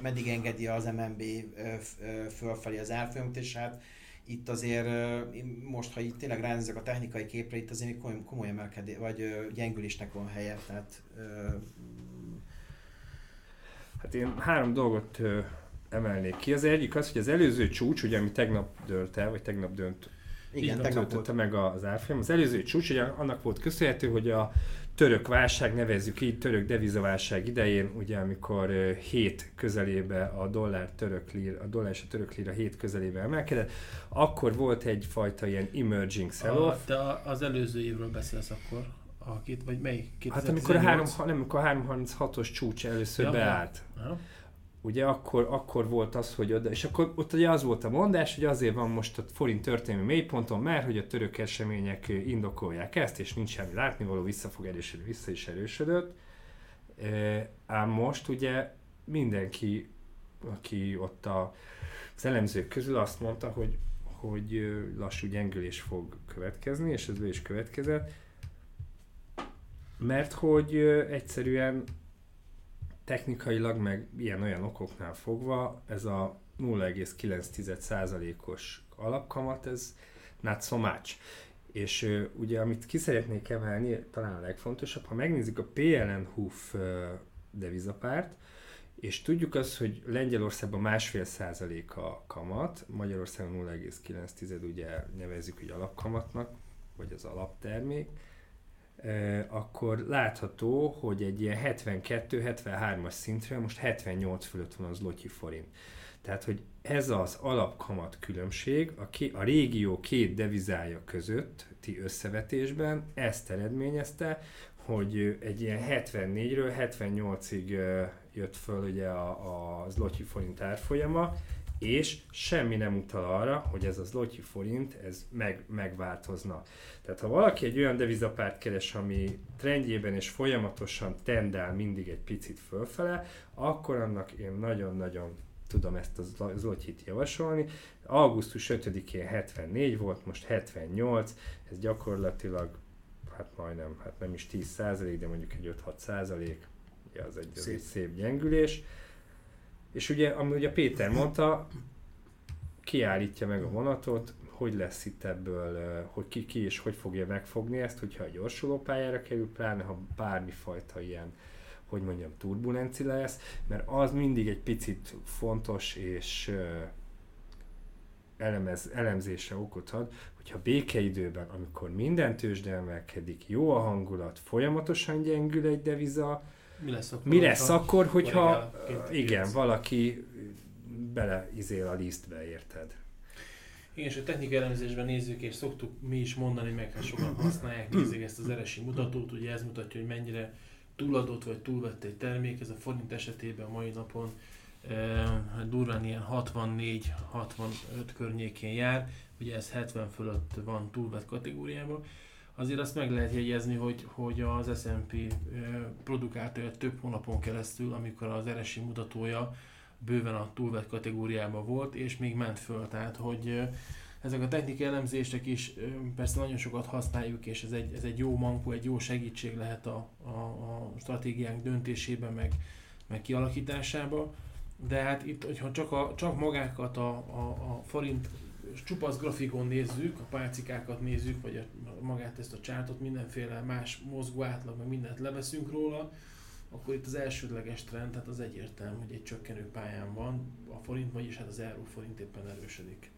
meddig engedi az MNB fölfelé az árfolyamat, és hát itt azért most, ha itt tényleg ránézek a technikai képre, itt azért komoly, komoly emelkedés, vagy gyengülésnek van helye, tehát Hát én három dolgot emelnék ki. Az egyik az, hogy az előző csúcs, ugye, ami tegnap dölt el, vagy tegnap dönt igen, tegnap töltötte meg az árfolyam. Az előző csúcs, ugye annak volt köszönhető, hogy a török válság, nevezzük így, török devizaválság idején, ugye amikor 7 közelébe a dollár, török lír, a dollár és a török líra 7 közelébe emelkedett, akkor volt egyfajta ilyen emerging sell-off. te az előző évről beszélsz akkor? A két, vagy melyik? 2018? Hát amikor a, 3, nem, amikor a 336-os csúcs először ja, beállt. Ja ugye akkor, akkor volt az, hogy oda, és akkor ott ugye az volt a mondás, hogy azért van most a forint történelmi mélyponton, mert hogy a török események indokolják ezt, és nincs semmi látnivaló, vissza fog erősödni, vissza is erősödött. Ám most ugye mindenki, aki ott a, az elemzők közül azt mondta, hogy, hogy lassú gyengülés fog következni, és ez be is következett, mert hogy egyszerűen technikailag, meg ilyen-olyan okoknál fogva ez a 0,9%-os alapkamat, ez not so much. És ugye, amit ki szeretnék emelni, talán a legfontosabb, ha megnézzük a PLN HUF devizapárt, és tudjuk azt, hogy Lengyelországban másfél százalék a kamat, Magyarországon 0,9 ugye nevezzük hogy alapkamatnak, vagy az alaptermék, akkor látható, hogy egy ilyen 72-73-as szintre most 78 fölött van az lotyi forint. Tehát, hogy ez az alapkamat különbség a, ké, a régió két devizája közötti összevetésben ezt eredményezte, hogy egy ilyen 74-ről 78-ig jött föl ugye a, a zloty forint árfolyama, és semmi nem utal arra, hogy ez az zloty forint ez meg, megváltozna. Tehát ha valaki egy olyan devizapárt keres, ami trendjében és folyamatosan tendál mindig egy picit fölfele, akkor annak én nagyon-nagyon tudom ezt a zlotyit javasolni. Augusztus 5-én 74 volt, most 78, ez gyakorlatilag hát majdnem, hát nem is 10 százalék, de mondjuk egy 5-6 százalék, az egy szép. szép gyengülés. És ugye, ami ugye Péter mondta, kiállítja meg a vonatot, hogy lesz itt ebből, hogy ki, ki és hogy fogja megfogni ezt, hogyha a gyorsuló pályára kerül, pláne ha bármifajta ilyen, hogy mondjam, turbulenci lesz, mert az mindig egy picit fontos és elemez, elemzésre okot ad, hogyha békeidőben, amikor minden tőzsde emelkedik, jó a hangulat, folyamatosan gyengül egy deviza, mi lesz akkor, mi lesz akkor hogyha igen, valaki beleizél a lisztbe, érted? Igen, és a technikai elemzésben nézzük, és szoktuk mi is mondani, meg hát sokan használják, nézzük ezt az eresi mutatót, ugye ez mutatja, hogy mennyire túladott vagy túlvett egy termék, ez a forint esetében mai napon e, durván ilyen 64-65 környékén jár, ugye ez 70 fölött van túlvett kategóriában. Azért azt meg lehet jegyezni, hogy, hogy az S&P produkálta több hónapon keresztül, amikor az RSI mutatója bőven a túlvett kategóriában volt, és még ment föl. Tehát, hogy ezek a technikai elemzések is persze nagyon sokat használjuk, és ez egy, ez egy jó mankó, egy jó segítség lehet a, a, a stratégiánk döntésében, meg, meg kialakításában. De hát itt, hogyha csak, a, csak magákat a, a, a forint csupasz grafikon nézzük, a pálcikákat nézzük, vagy a, magát ezt a csártot, mindenféle más mozgó átlag, meg mindent leveszünk róla, akkor itt az elsődleges trend, tehát az egyértelmű, hogy egy csökkenő pályán van a forint, vagyis hát az euró forint éppen erősödik.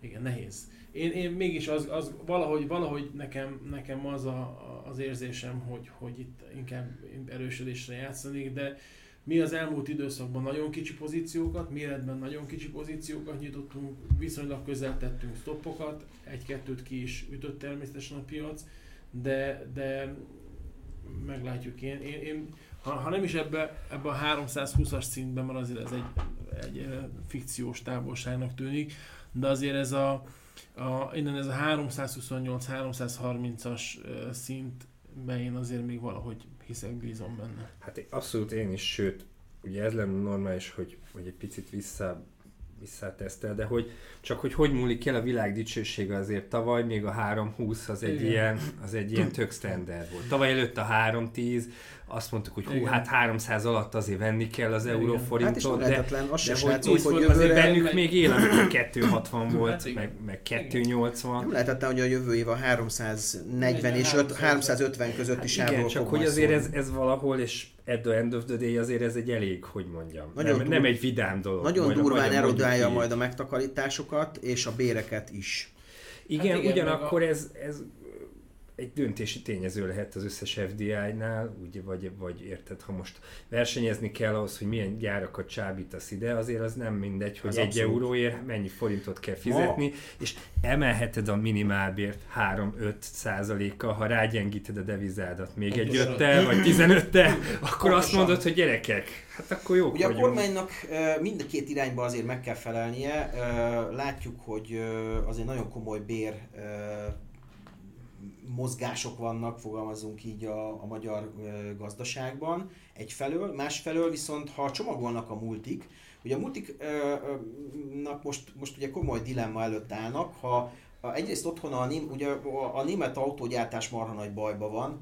Igen, nehéz. Én, én mégis az, az valahogy, valahogy nekem, nekem az a, az érzésem, hogy, hogy itt inkább erősödésre játszanék, de mi az elmúlt időszakban nagyon kicsi pozíciókat, méretben nagyon kicsi pozíciókat nyitottunk, viszonylag közel tettünk stoppokat, egy-kettőt ki is ütött természetesen a piac, de, de meglátjuk én. én, én ha, ha nem is ebbe, ebbe a 320-as szintben, mert azért ez egy, egy fikciós távolságnak tűnik, de azért ez a, a innen ez a 328-330-as szintben én azért még valahogy hiszek, bízom benne. Hát abszolút én is, sőt, ugye ez lenne normális, hogy, hogy egy picit vissza visszatesztel, de hogy csak hogy hogy múlik el a világ dicsősége azért tavaly még a 3.20 az egy, ilyen, az egy ilyen tök standard volt. Tavaly előtt a 3.10, azt mondtuk, hogy hú, Igen. hát 300 alatt azért venni kell az euróforintot, hát de, az de hogy látszott, hogy jövőre... azért bennük még él, amikor 260 volt, meg, meg 280. Nem lehetett, hogy a jövő év a 340 és 350 közötti hát sávból Igen, csak hogy azért ez, ez valahol, és at the end of the day azért ez egy elég, hogy mondjam, nagyon nem, dur- nem egy vidám dolog. Nagyon durván erodálja majd a megtakarításokat, és a béreket is. Igen, hát igen ugyanakkor a... ez, ez egy döntési tényező lehet az összes FDI-nál, ugye, vagy, vagy érted, ha most versenyezni kell ahhoz, hogy milyen gyárakat csábítasz ide, azért az nem mindegy, hogy az egy abszolút. euróért mennyi forintot kell fizetni, Ma. és emelheted a minimálbért 3-5 százalékkal, ha rágyengíted a devizádat még egy 5 vagy 15 akkor Pontosan. azt mondod, hogy gyerekek, hát akkor jó Ugye vagyunk. a kormánynak mind a két irányba azért meg kell felelnie. Látjuk, hogy azért nagyon komoly bér mozgások vannak, fogalmazunk így a, a magyar gazdaságban egyfelől, másfelől viszont ha csomagolnak a multik, ugye a multiknak most, most ugye komoly dilemma előtt állnak, ha Egyrészt otthon a, ugye a német autógyártás marha nagy bajba van.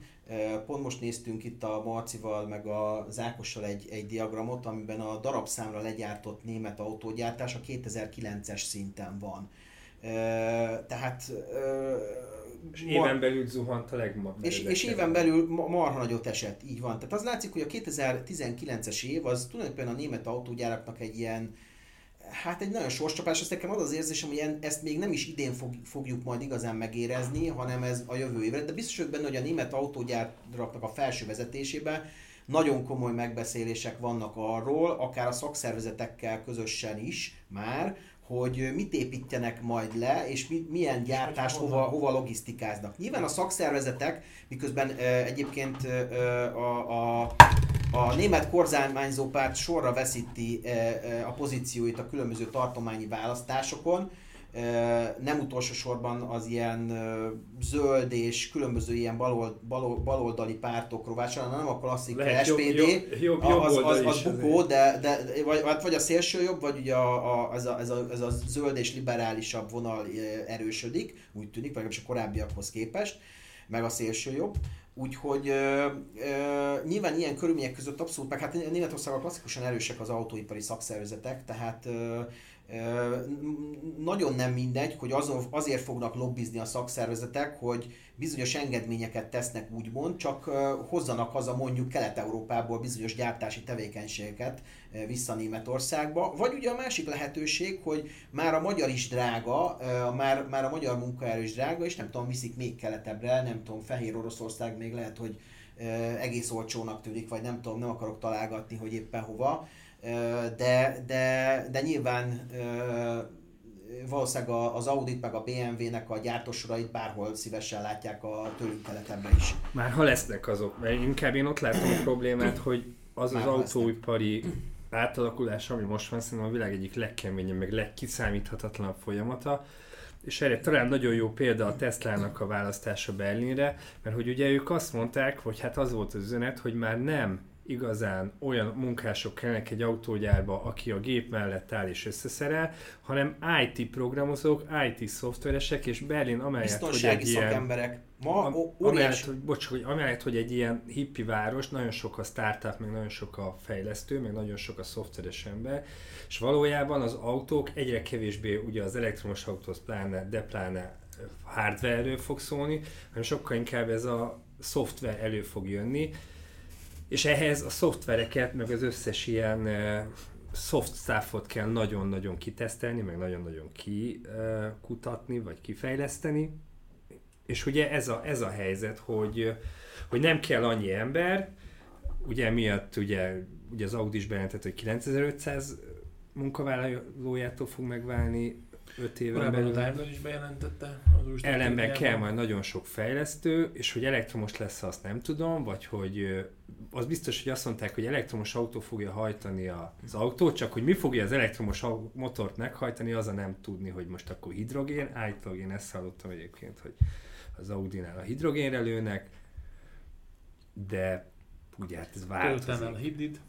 Pont most néztünk itt a Marcival meg a Zákossal egy, egy diagramot, amiben a darabszámra legyártott német autógyártás a 2009-es szinten van. Tehát és éven belül zuhant a legmagasabb. És, és éven belül marha nagyot esett, így van. Tehát az látszik, hogy a 2019-es év az tulajdonképpen a német autógyáraknak egy ilyen Hát egy nagyon sorscsapás, azt nekem az az érzésem, hogy ezt még nem is idén fog, fogjuk majd igazán megérezni, hanem ez a jövő évre. De biztos vagyok benne, hogy a német autógyáraknak a felső vezetésében nagyon komoly megbeszélések vannak arról, akár a szakszervezetekkel közösen is már, hogy mit építenek majd le, és mi, milyen gyártás, hova, hova logisztikáznak. Nyilván a szakszervezetek, miközben uh, egyébként uh, a, a a német kormányzó párt sorra veszíti a pozícióit a különböző tartományi választásokon, nem utolsó sorban az ilyen zöld és különböző ilyen balold, balold, baloldali pártok rovására, nem a klasszik Lehet, SPD, jobb, jobb, jobb az, az, az bukó, de, de vagy, vagy a szélső jobb, vagy ugye a, a, ez, a, ez, a, ez a zöld és liberálisabb vonal erősödik, úgy tűnik, vagy a korábbiakhoz képest, meg a szélső jobb. Úgyhogy ö, ö, nyilván ilyen körülmények között abszolút, meg hát Németországban klasszikusan erősek az autóipari szakszervezetek, tehát ö, nagyon nem mindegy, hogy azon, azért fognak lobbizni a szakszervezetek, hogy bizonyos engedményeket tesznek úgymond, csak hozzanak haza mondjuk Kelet-Európából bizonyos gyártási tevékenységeket vissza Németországba. Vagy ugye a másik lehetőség, hogy már a magyar is drága, már, már a magyar munkaerő is drága, és nem tudom, viszik még keletebbre, nem tudom, Fehér Oroszország még lehet, hogy egész olcsónak tűnik, vagy nem tudom, nem akarok találgatni, hogy éppen hova de, de, de nyilván valószínűleg az Audit meg a BMW-nek a gyártósorait bárhol szívesen látják a tőlünk keletebbre is. Már ha lesznek azok, mert inkább én ott látom a problémát, hogy az Már az autóipari átalakulás, ami most van, szerintem a világ egyik legkeményebb, meg legkiszámíthatatlanabb folyamata, és erre talán nagyon jó példa a Tesla-nak a választása Berlinre, mert hogy ugye ők azt mondták, hogy hát az volt az üzenet, hogy már nem igazán olyan munkások kellnek egy autógyárba, aki a gép mellett áll és összeszerel, hanem IT programozók, IT szoftveresek, és Berlin amellett, hogy egy szakemberek. Ma am, amellett, hogy, bocs, hogy amellett, hogy egy ilyen hippi város, nagyon sok a startup, meg nagyon sok a fejlesztő, meg nagyon sok a szoftveres ember, és valójában az autók egyre kevésbé, ugye az elektromos autóhoz pláne, de pláne hardware fog szólni, hanem sokkal inkább ez a szoftver elő fog jönni, és ehhez a szoftvereket, meg az összes ilyen uh, soft staffot kell nagyon-nagyon kitesztelni, meg nagyon-nagyon kikutatni, uh, vagy kifejleszteni. És ugye ez a, ez a helyzet, hogy, hogy nem kell annyi ember, ugye miatt ugye, ugye az Audi is bejelentett, hogy 9500 munkavállalójától fog megválni 5 éven belül. A is bejelentette. Ellenben kell majd nagyon sok fejlesztő, és hogy elektromos lesz, azt nem tudom, vagy hogy az biztos, hogy azt mondták, hogy elektromos autó fogja hajtani az autót, csak hogy mi fogja az elektromos motort meghajtani, az a nem tudni, hogy most akkor hidrogén. Állítólag én ezt hallottam egyébként, hogy az Audi-nál a hidrogénre lőnek, de ugye hát ez változik. a hibrid.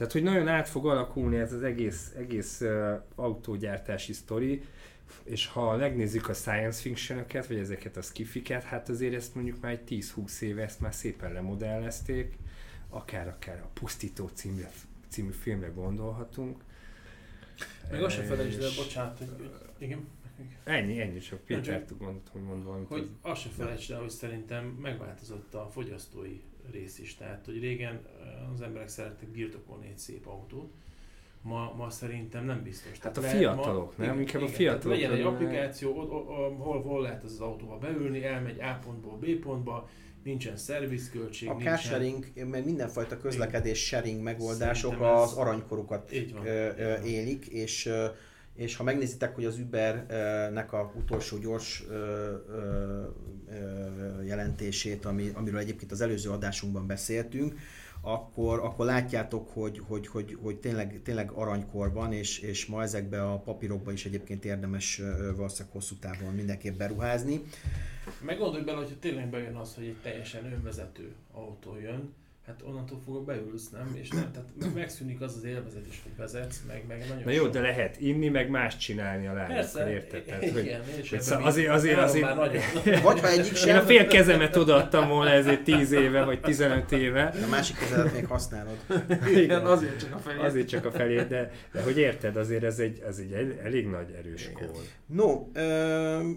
Tehát, hogy nagyon át fog alakulni ez az egész, egész uh, autógyártási sztori, és ha megnézzük a science fiction vagy ezeket a skifiket, hát azért ezt mondjuk már egy 10-20 éve ezt már szépen lemodellezték, akár-akár a Pusztító című, című filmre gondolhatunk. Meg azt sem felejtsd el, bocsánat, hogy igen. Ennyi, ennyi, csak Péter mondott, hogy mond valamit. Hogy azt sem felejtsd el, hogy szerintem megváltozott a fogyasztói rész is. Tehát, hogy régen eh, az emberek szerettek birtokolni egy szép autót, ma, ma szerintem nem biztos. Hát a fiatalok, ma, nem? Igen, Inkább igen, a fiatalok. Legyen egy applikáció, hol, hol lehet az autóval beülni, elmegy A pontból B pontba, nincsen szervizköltség. A nincsen... sharing, meg mindenfajta közlekedés sharing megoldások Szerintem az aranykorukat élik, és és ha megnézitek, hogy az Ubernek a utolsó gyors jelentését, ami, amiről egyébként az előző adásunkban beszéltünk, akkor, akkor látjátok, hogy, hogy, hogy, hogy tényleg, tényleg aranykor van, és, és ma ezekbe a papírokba is egyébként érdemes valószínűleg hosszú távon mindenképp beruházni. Meggondolj bele, hogyha tényleg bejön az, hogy egy teljesen önvezető autó jön, hát onnantól fogok beülsz, nem? És nem, tehát megszűnik az az élvezetés, hogy vezetsz, meg, meg nagyon Na jó, sok... de lehet inni, meg más csinálni a lányokkal, érted? Tehát, hogy, igen, hogy szóval azért, azért, azért, azért Vagy ha egyik sem... Én a fél kezemet odaadtam volna ezért 10 éve, vagy 15 éve. A másik kezemet még használod. Igen, azért csak a felét. Azért csak a felét, de, de hogy érted, azért ez egy, ez egy elég nagy erős kól. No, ö,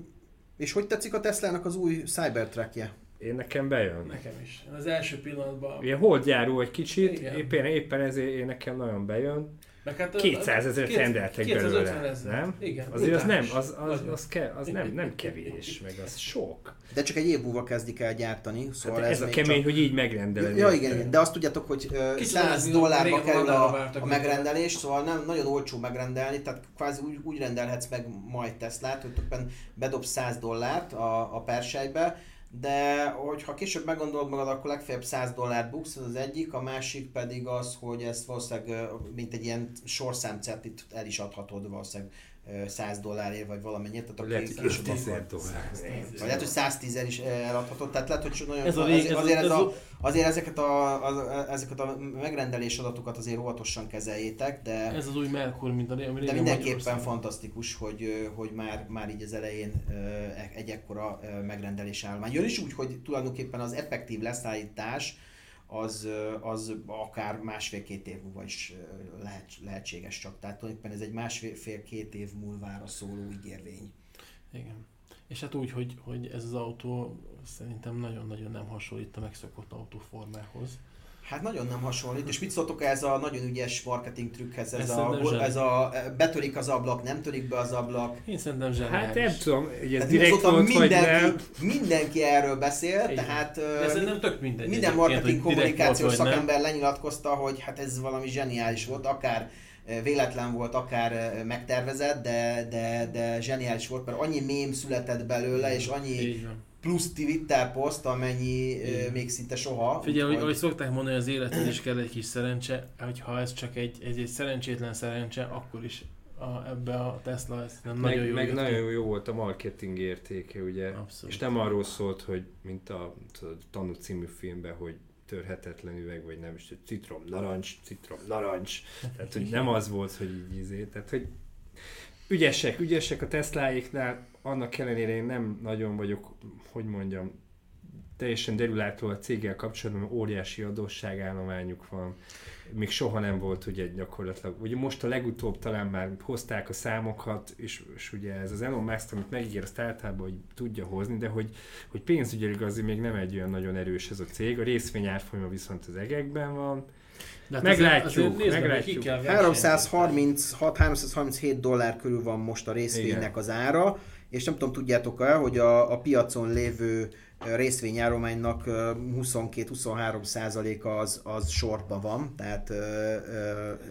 és hogy tetszik a Tesla-nak az új Cybertruckje? Én nekem bejön. Nekem is. Az első pillanatban... Ilyen holdjáró egy kicsit, éppen, éppen ezért én nekem nagyon bejön. Meg hát, 200 ezeret két- rendeltek 250 belőle, ezer. nem? Igen. Azért az nem, az, az, az, ke, az nem, nem kevés, meg az sok. De csak egy év múlva kezdik el gyártani, szóval Hát ez, a még kemény, csak... hogy így megrendeled. Ja, igen, igen, de azt tudjátok, hogy ö, Kicsit 100 olyan, dollárba kerül a, a megrendelés, szóval nem nagyon olcsó megrendelni, tehát kvázi úgy, úgy rendelhetsz meg majd Teslát, hogy tulajdonképpen bedobsz 100 dollárt a, a persejbe, de hogyha később meggondolod magad, akkor legfeljebb 100 dollárt buksz, ez az egyik, a másik pedig az, hogy ezt valószínűleg mint egy ilyen sorszámcertit el is adhatod valószínűleg 100 dollárért, vagy valamennyit, tehát Lehet, aki hogy később 10 akar. dollár. Vagy lehet, hogy 110 is eladhatod, tehát lehet, hogy nagyon, Ez a azért, rég, ez, azért, ez, a, azért ezeket a, az, ezeket a megrendelés adatokat azért óvatosan kezeljétek, de, ez az új Merkur, mint a ami de mindenképpen fantasztikus, hogy, ö, hogy már, már így az elején ö, e- egy ekkora megrendelés állomány. Jön is úgy, hogy tulajdonképpen az effektív leszállítás az, az akár másfél-két év múlva is lehet, lehetséges csak. Tehát tulajdonképpen ez egy másfél-két év múlvára szóló ígérvény. Igen. És hát úgy, hogy, hogy ez az autó szerintem nagyon-nagyon nem hasonlít a megszokott autóformához. Hát nagyon nem hasonlít, és mit szóltok ez a nagyon ügyes marketing trükkhez, ez, Ez a, ez a betörik az ablak, nem törik be az ablak. Én szerintem zseniális. Hát nem tudom, hogy ez Hát direkt volt, vagy nem. mindenki, mindenki erről beszél, Igen. tehát De ö, szerintem tök mindegy. minden marketing kommunikációs vagy nem. szakember lenyilatkozta, hogy hát ez valami zseniális volt, akár véletlen volt, akár megtervezett, de, de, de zseniális volt, mert annyi mém született belőle, és annyi. Plusz Twitter poszt, amennyi Igen. még szinte soha. Figyelj, hogy, úgyhogy- ahogy szokták mondani, az élethez is kell egy kis szerencse, hogyha ez csak egy, egy, egy szerencsétlen szerencse, akkor is a, ebbe a Tesla ez nem nagyon Meg, jó meg jött ki. nagyon jó volt a marketing értéke, ugye. Abszolút. És nem arról szólt, hogy mint a tudod, Tanú című filmben, hogy törhetetlen üveg, vagy nem is, hogy citrom, narancs, citrom, narancs. Tehát, hogy nem az volt, hogy így izé. Tehát, hogy ügyesek, ügyesek a Tesláiknál, annak ellenére én nem nagyon vagyok, hogy mondjam, teljesen derülátó a céggel kapcsolatban, óriási adósságállományuk van. Még soha nem volt ugye gyakorlatilag. Ugye most a legutóbb talán már hozták a számokat, és, és ugye ez az Elon Musk, amit megígér, azt általában hogy tudja hozni, de hogy, hogy pénzügyileg azért még nem egy olyan nagyon erős ez a cég. A részvény árfolyama viszont az egekben van. De hát Meglátjuk, azért- azért nézd meg, meglátjuk. ki kell versenyezni. 336-337 dollár körül van most a részvénynek az ára, és nem tudom, tudjátok-e, hogy a, a piacon lévő ö, 22-23 százaléka az, az sortban van, tehát ö, ö,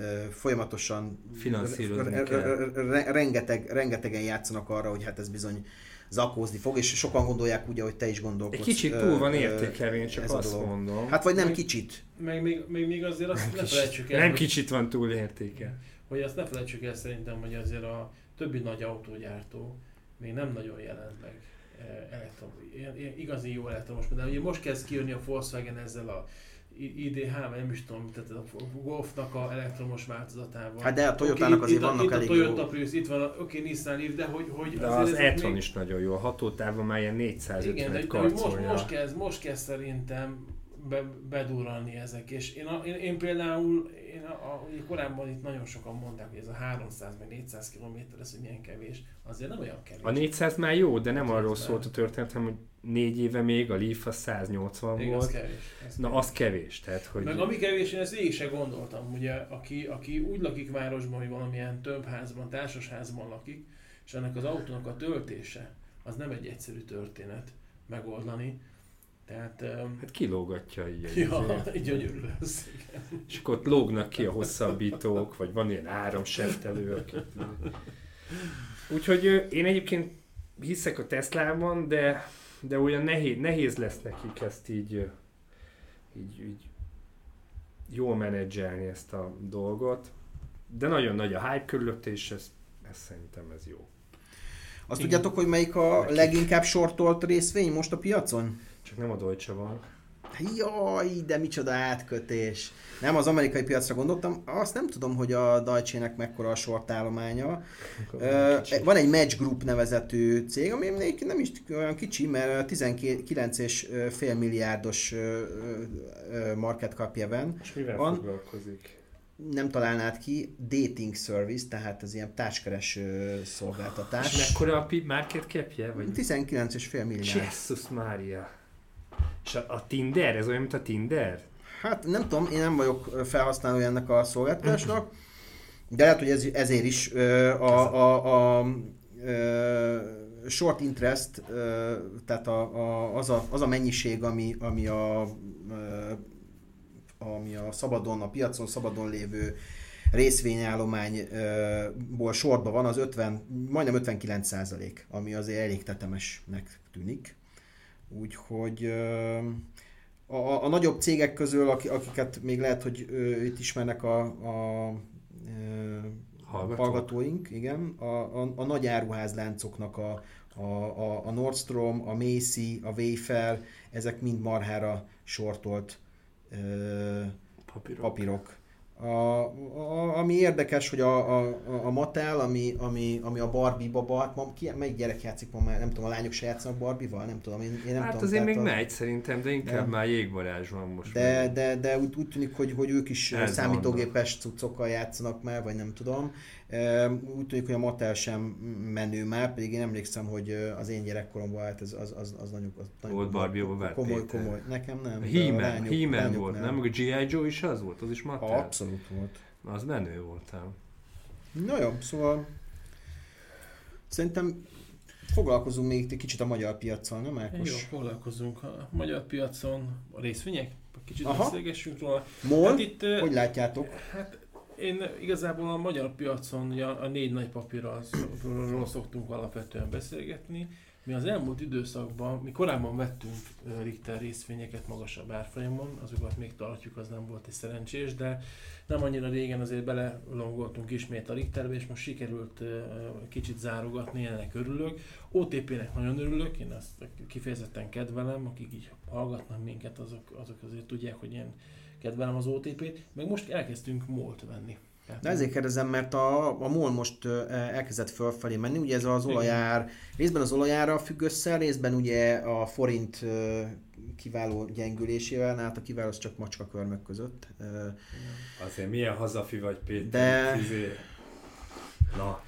ö, folyamatosan Finanszírozni kell. re- re- rengeteg, rengetegen játszanak arra, hogy hát ez bizony zakózni fog, és sokan gondolják úgy, ahogy te is gondolkodsz. Egy kicsit túl van értékelve, én csak azt dolog. mondom. Hát vagy nem kicsit. Meg még, még, még azért azt ne felejtsük el, nem hogy- kicsit van túl értékel. hogy azt ne felejtsük el szerintem, hogy azért a többi nagy autógyártó még nem nagyon jelent meg eh, elektrom, ilyen, ilyen igazi jó elektromos, de ugye most kezd kijönni a Volkswagen ezzel a I- IDH, vagy nem is tudom, tehát a Golfnak a elektromos változatával. Hát de a Toyotának Oké, azért itt, vannak itt elég a Toyota jó. Prius, itt van oké, Nissan Leaf, de hogy, hogy De az e még- is nagyon jó, a hatótávon már ilyen igen, 450 de, et de hogy most, most, kezd, most kezd szerintem be, bedurrani ezek, és én, a, én, én például, én a, a, ugye korábban itt nagyon sokan mondták, hogy ez a 300 meg 400 km, ez hogy milyen kevés, azért nem olyan kevés. A 400 már jó, de nem Hát arról szólt a történetem, hogy négy éve még a Leaf az 180 Igen, az volt. kevés. Az Na, kevés. az kevés, tehát hogy... Meg ami kevés, én ezt végig se gondoltam, ugye, aki, aki úgy lakik városban, hogy valamilyen több házban, társasházban lakik, és ennek az autónak a töltése, az nem egy egyszerű történet megoldani. Tehát, öm, Hát kilógatja így. ja, izét. gyönyörű lesz. igen. És akkor ott lógnak ki a hosszabbítók, vagy van ilyen áramseftelő, aki... Úgyhogy én egyébként hiszek a Teslában, de, de olyan nehéz, nehéz lesz nekik ezt így, így, így jól menedzselni ezt a dolgot. De nagyon nagy a hype körülött, és ez, ez szerintem ez jó. Azt Igen. tudjátok, hogy melyik a leginkább sortolt részvény most a piacon? Csak nem a Deutsche van. Jaj, de micsoda átkötés. Nem, az amerikai piacra gondoltam. Azt nem tudom, hogy a Deutsche-nek mekkora a sortállománya. Ö, Van egy Match Group nevezetű cég, ami nem is olyan kicsi, mert 19,5 milliárdos market capja van. És mivel van. foglalkozik? Nem találnád ki, dating service, tehát az ilyen társkereső És szolgáltatás. mekkora a market capje? Vagy 19,5 milliárd. Jesus Mária. És a, a Tinder, ez olyan, mint a Tinder? Hát nem tudom, én nem vagyok felhasználója ennek a szolgáltatásnak, De lehet, hogy ez, ezért is ö, a, a, a, ö, short interest, ö, tehát a, a, az, a, az a mennyiség, ami, ami a, ö, ami a szabadon, a piacon szabadon lévő részvényállományból sorban van, az 50, majdnem 59 százalék, ami azért elég tetemesnek tűnik. Úgyhogy a, a, a nagyobb cégek közül, akiket még lehet, hogy itt ismernek a, a Hallgatók. hallgatóink, igen, a, a, a nagy áruházláncoknak a, a, a, a Nordstrom, a Macy, a Wayfair, ezek mind marhára sortolt ö, papírok. papírok a, a, ami érdekes, hogy a, a, a Mattel, ami, ami, ami a Barbie baba, hát ma, ki, melyik gyerek játszik ma már, nem tudom, a lányok se játszanak Barbie-val, nem tudom, én, én nem hát tudom. azért még a... megy szerintem, de inkább de, már jégvarázs van most. De, de, de úgy, úgy tűnik, hogy, hogy ők is Ez számítógépes cuccokkal játszanak már, vagy nem tudom. Úgy tűnik, hogy a Mattel sem menő már, pedig én emlékszem, hogy az én gyerekkoromban hát ez, az, az, az nagyon, az nagyon volt barbie komoly, komoly, komoly, Nekem nem. He-Man, He-Man volt, nem? A G.I. Joe is az volt, az is Mattel. Abszolút volt. Az menő voltál. Na jó, szóval szerintem foglalkozunk még egy kicsit a magyar piacon, nem Ákos? Jó, foglalkozunk a magyar piacon. A részvények? Kicsit Aha. beszélgessünk róla. MOL, hát itt, hogy látjátok? Hát én igazából a magyar piacon ugye a négy nagy papírról szoktunk alapvetően beszélgetni. Mi az elmúlt időszakban, mi korábban vettünk Richter részvényeket magasabb árfolyamon, azokat még tartjuk, az nem volt egy szerencsés, de nem annyira régen azért belelongoltunk ismét a Richterbe, és most sikerült kicsit zárogatni, ennek örülök. OTP-nek nagyon örülök, én azt kifejezetten kedvelem, akik így hallgatnak minket, azok, azok azért tudják, hogy én kedvelem az OTP-t, meg most elkezdtünk MOL-t venni. De ezért kérdezem, mert a, a MOL most elkezdett fölfelé menni, ugye ez az olajár, részben az olajára függ össze, részben ugye a forint kiváló gyengülésével, hát a kiváló az csak macska körmök között. Azért milyen hazafi vagy Péter? De... Na,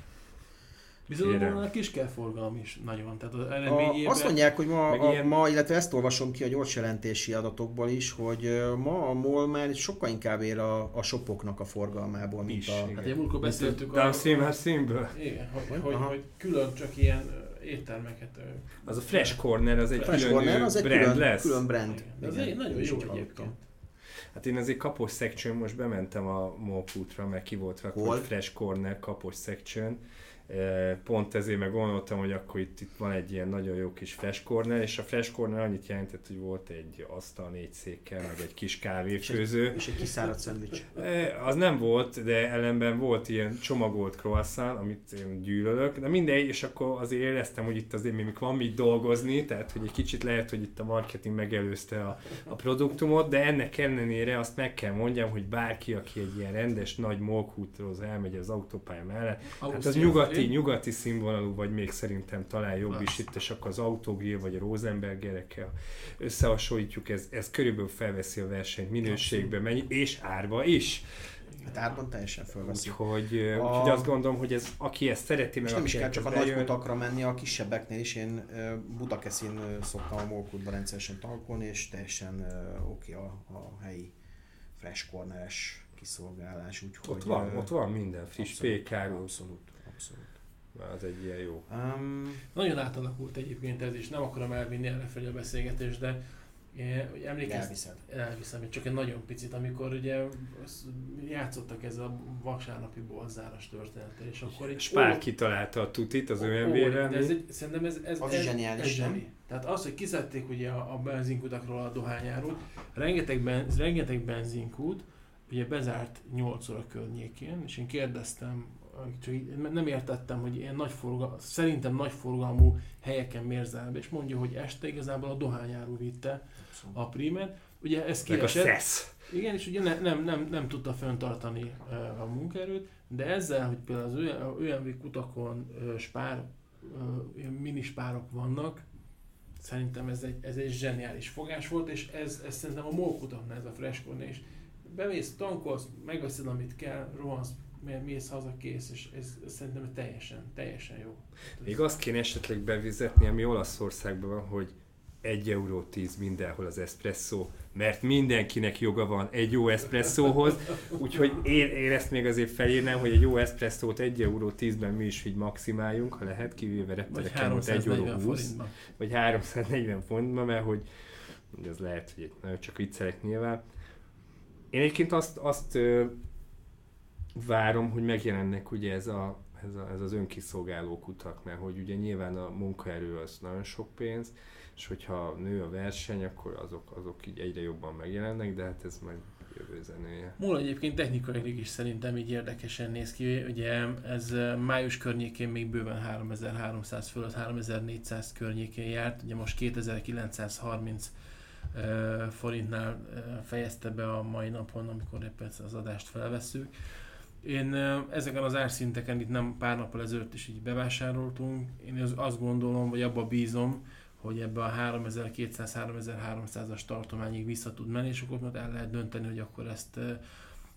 Bizonyos kis kell forgalom is nagyon. Tehát az a, azt mondják, hogy ma, a, ilyen... ma, illetve ezt olvasom ki a gyors jelentési adatokból is, hogy ma a MOL már sokkal inkább ér a, a shopoknak a forgalmából, mint is, a... Igen. Hát múltkor beszéltük a... Downstream színből. Igen, hogy, hogy, hogy, külön csak ilyen éttermeket... Az a Fresh Corner, az egy Fresh külön Corner, az egy brand külön, lesz. külön brand. Igen, ez egy nagyon jó egyébként. Hát én azért kapos section most bementem a Molkútra, mert ki volt rakva Fresh Corner kapos section Pont ezért meg gondoltam, hogy akkor itt, itt van egy ilyen nagyon jó kis fresh corner, és a fresh corner annyit jelentett, hogy volt egy asztal négy székkel, meg egy kis kávéfőző. És egy, egy kiszáradt szendvics. Az nem volt, de ellenben volt ilyen csomagolt croissant, amit én gyűlölök, de mindegy, és akkor azért éreztem, hogy itt azért még van mit dolgozni, tehát hogy egy kicsit lehet, hogy itt a marketing megelőzte a, a produktumot, de ennek ellenére azt meg kell mondjam, hogy bárki, aki egy ilyen rendes nagy molkútról elmegy az autópálya mellett, hát az nyugat nyugati, nyugati színvonalú, vagy még szerintem talán jobb is itt, és akkor az Autogrill vagy a Rosenbergerekkel összehasonlítjuk, ez, ez körülbelül felveszi a versenyt minőségbe, mennyi, és árba is. Hát árban teljesen felveszi. Úgyhogy, a... úgyhogy azt gondolom, hogy ez, aki ezt szereti, meg és nem is kell csak a nagy kutakra menni, a kisebbeknél is. Én Budakeszin szoktam a Molkutban rendszeresen tankolni, és teljesen oké okay a, a helyi fresh corneres kiszolgálás. Úgyhogy, ott van, ott van minden friss PK. Abszolút abszolút. Az egy ilyen jó. Um, Nagyon átalakult egyébként ez is, nem akarom elvinni felé a beszélgetést, de emlékezz, elviszed. elviszem, csak egy nagyon picit, amikor ugye játszottak ez a vasárnapi bolzáras története, és akkor itt... Spár kitalálta a tutit az ÖMV-re. De ez egy, szerintem ez, ez, az ez, zseniális, ez zseni. Tehát az, hogy kiszedték ugye a, a benzinkutakról a dohányárút, rengeteg, ben, rengeteg benzinkút, ugye bezárt 8 óra környékén, és én kérdeztem csak nem értettem, hogy ilyen nagy forgal, szerintem nagy forgalmú helyeken mérzel és mondja, hogy este igazából a dohányárú vitte Abszolút. a primet. Ugye ez kiesett. a szesz. Igen, és ugye ne, nem, nem, nem tudta föntartani a munkaerőt, de ezzel, hogy például az ÖMV kutakon spár, minispárok vannak, szerintem ez egy, ez egy zseniális fogás volt, és ez, ez szerintem a MOL kutaknál ez a freskon, és bemész, tankolsz, megveszed amit kell, rohansz mész haza, kész, és ez, ez szerintem teljesen, teljesen jó. Még azt kéne esetleg bevizetni, ami Olaszországban van, hogy 1 euró 10 mindenhol az espresso, mert mindenkinek joga van egy jó espresszóhoz, úgyhogy én, én ezt még azért felírnám, hogy egy jó espresszót 1 euró 10-ben mi is így maximáljunk, ha lehet, kivéve reptereken ott 1 euró 20, forintba. vagy 340 fontban, mert hogy ez lehet, hogy nagyon csak viccelek nyilván. Én egyébként azt, azt várom, hogy megjelennek ugye ez, a, ez, a, ez az önkiszolgáló kutak, mert hogy ugye nyilván a munkaerő az nagyon sok pénz, és hogyha nő a verseny, akkor azok, azok így egyre jobban megjelennek, de hát ez majd jövő zenéje. Múl egyébként technikailag is szerintem így érdekesen néz ki. Ugye ez május környékén még bőven 3300 fölött, 3400 környékén járt, ugye most 2930 forintnál fejezte be a mai napon, amikor éppen az adást felvesszük. Én ezeken az árszinteken itt nem pár nappal ezelőtt is így bevásároltunk. Én azt gondolom, vagy abba bízom, hogy ebbe a 3200-3300-as tartományig vissza tud menni, és akkor el lehet dönteni, hogy akkor ezt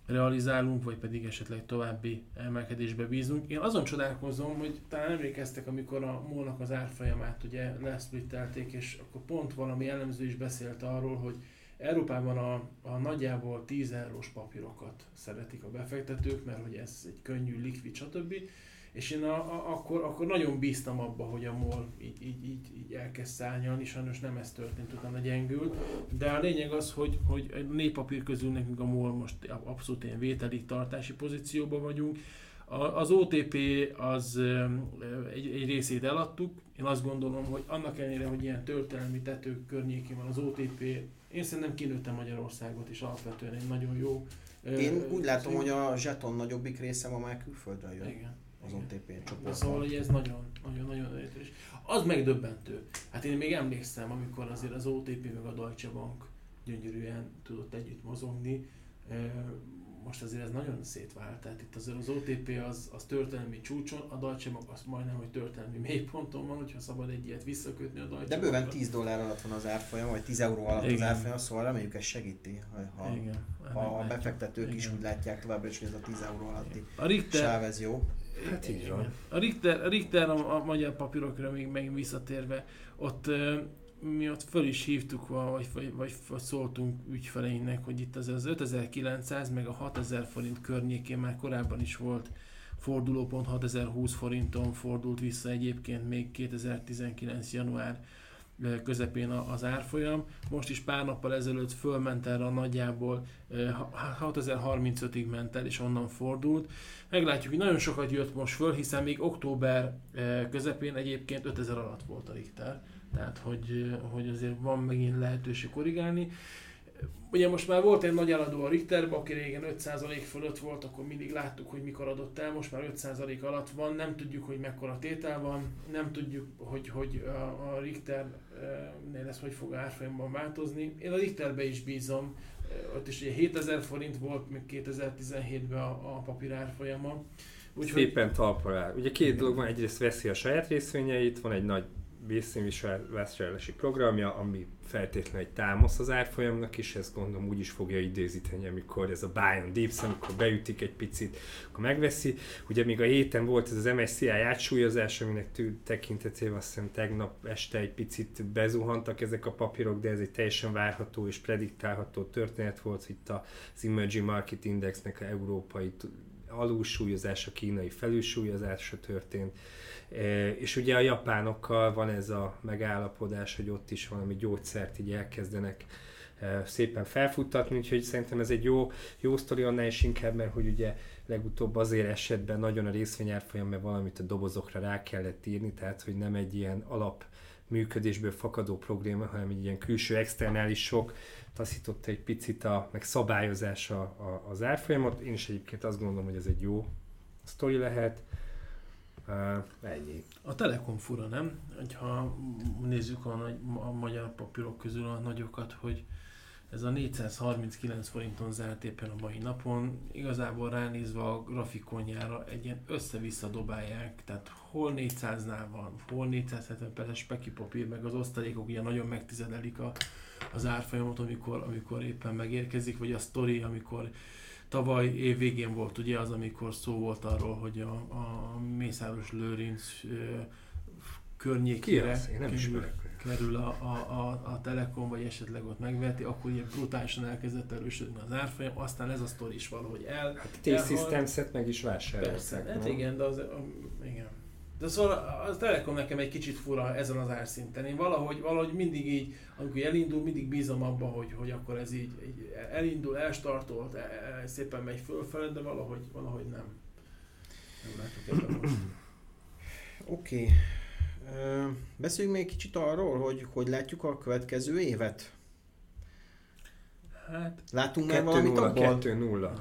realizálunk, vagy pedig esetleg további emelkedésbe bízunk. Én azon csodálkozom, hogy talán emlékeztek, amikor a molnak az árfolyamát ugye leszplittelték, és akkor pont valami elemző is beszélt arról, hogy Európában a, a nagyjából 10 eurós papírokat szeretik a befektetők, mert hogy ez egy könnyű, likvid, stb. És én a, a, akkor, akkor nagyon bíztam abba, hogy a MOL így, így, így, így elkezd szárnyalni, sajnos nem ez történt, utána gyengült. De a lényeg az, hogy, hogy a néppapír közül nekünk a MOL most abszolút ilyen vételi tartási pozícióban vagyunk. A, az OTP az egy, egy részét eladtuk. Én azt gondolom, hogy annak ellenére, hogy ilyen történelmi tetők környékén van az OTP, én szerintem kinőttem Magyarországot, és alapvetően egy nagyon jó én úgy látom, hogy a zseton nagyobbik része ma már külföldre jön. Igen az OTP csoportban. Szóval, hogy ez nagyon, nagyon, nagyon érdekes. Az megdöbbentő. Hát én még emlékszem, amikor azért az OTP meg a Deutsche Bank gyönyörűen tudott együtt mozogni. Most azért ez nagyon szétvált. Tehát itt azért az OTP az, az történelmi csúcson, a Bank az majdnem, hogy történelmi mélyponton van, hogyha szabad egy ilyet visszakötni a Deutsche De bőven 10 dollár alatt van az árfolyam, vagy 10 euró alatt Igen. az árfolyam, szóval reméljük ez segíti, ha, Igen, ha a befektetők Igen. is úgy látják továbbra is, hogy ez a 10 euró alatti a Richter, sáv ez jó. Hát így van. A Richter, a, Richter a, a magyar papírokra még megint visszatérve, ott mi ott föl is hívtuk, vagy, vagy, vagy, vagy szóltunk ügyfeleinknek, hogy itt az, az 5900 meg a 6000 forint környékén már korábban is volt fordulópont 6020 forinton fordult vissza egyébként még 2019. január közepén az árfolyam. Most is pár nappal ezelőtt fölment erre a nagyjából 6035-ig ment el, és onnan fordult. Meglátjuk, hogy nagyon sokat jött most föl, hiszen még október közepén egyébként 5000 alatt volt a Richter. Tehát, hogy, hogy azért van megint lehetőség korrigálni. Ugye most már volt egy nagy eladó a Richterben, aki régen 5% fölött volt, akkor mindig láttuk, hogy mikor adott el, most már 5% alatt van, nem tudjuk, hogy mekkora tétel van, nem tudjuk, hogy, hogy a, a Richternél ez hogy fog árfolyamban változni. Én a Richterbe is bízom, ott is ugye 7000 forint volt még 2017-ben a, a papír árfolyama. Úgyhogy... Szépen talpra áll. Ugye két dolog van, egyrészt veszi a saját részvényeit, van egy nagy vészszínvásárlási programja, ami feltétlenül egy támasz az árfolyamnak, és ezt gondolom úgy is fogja idézíteni, amikor ez a buy on dips, amikor beütik egy picit, akkor megveszi. Ugye még a héten volt ez az MSCI átsúlyozás, aminek tekintetében azt hiszem tegnap este egy picit bezuhantak ezek a papírok, de ez egy teljesen várható és prediktálható történet volt. Itt az Emerging Market Indexnek a európai alulsúlyozása, kínai felülsúlyozása történt. És ugye a japánokkal van ez a megállapodás, hogy ott is valami gyógyszert így elkezdenek szépen felfuttatni, úgyhogy szerintem ez egy jó, jó sztori annál is inkább, mert hogy ugye legutóbb azért esetben nagyon a részvényárfolyam, mert valamit a dobozokra rá kellett írni, tehát hogy nem egy ilyen alap működésből fakadó probléma, hanem egy ilyen külső externális sok taszította egy picit a, meg szabályozása a, az árfolyamot. Én is egyébként azt gondolom, hogy ez egy jó sztori lehet. Uh, ennyi. A Telekom fura, nem? Ha nézzük a, nagy, a magyar papírok közül a nagyokat, hogy ez a 439 forinton zárt éppen a mai napon. Igazából ránézve a grafikonjára egy ilyen össze-vissza dobálják, tehát hol 400-nál van, hol 470 perces speki papír, meg az osztalékok ugye nagyon megtizedelik a, az árfolyamot, amikor, amikor éppen megérkezik, vagy a sztori, amikor Tavaly év végén volt ugye az, amikor szó volt arról, hogy a, a Mészáros Lőrinc környékére... Ki az? Én nem ismerek. Kerül a, a, a, a Telekom, vagy esetleg ott megveti, akkor ilyen brutálisan elkezdett erősödni az árfolyam, aztán ez a sztori is valahogy el. Hát a T-Systems-et meg is vásárolták. Persze, hát igen, de az, igen. De szóval a Telekom nekem egy kicsit fura ezen az árszinten. Én valahogy, valahogy mindig így, amikor elindul, mindig bízom abba, hogy, hogy akkor ez így, így elindul, elstartolt, e, e, szépen megy fölfelé, de valahogy, valahogy nem. Nem látok ebben most. Oké. Okay. Beszéljünk még kicsit arról, hogy hogy látjuk a következő évet. Hát, Látunk már valamit abban? 2-0.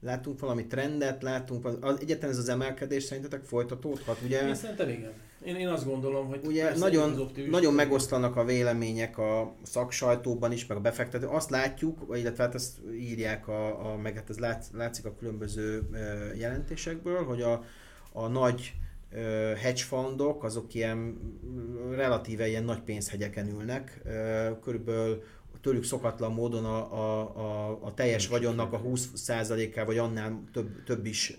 Látunk valami trendet, látunk, az, egyetlen ez az emelkedés szerintetek folytatódhat? Ugye, én szerintem igen. Én, én azt gondolom, hogy ugye nagyon, nagyon megoszlanak a vélemények a szaksajtóban is, meg a befektető. Azt látjuk, illetve hát ezt írják, a, a, meg hát ez lát, látszik a különböző jelentésekből, hogy a, a nagy hedge fundok, azok ilyen mm, relatíve ilyen nagy pénzhegyeken ülnek. Körülbelül tőlük szokatlan módon a, a, a, a teljes vagyonnak a kifejezés. 20%-ával vagy annál több, több is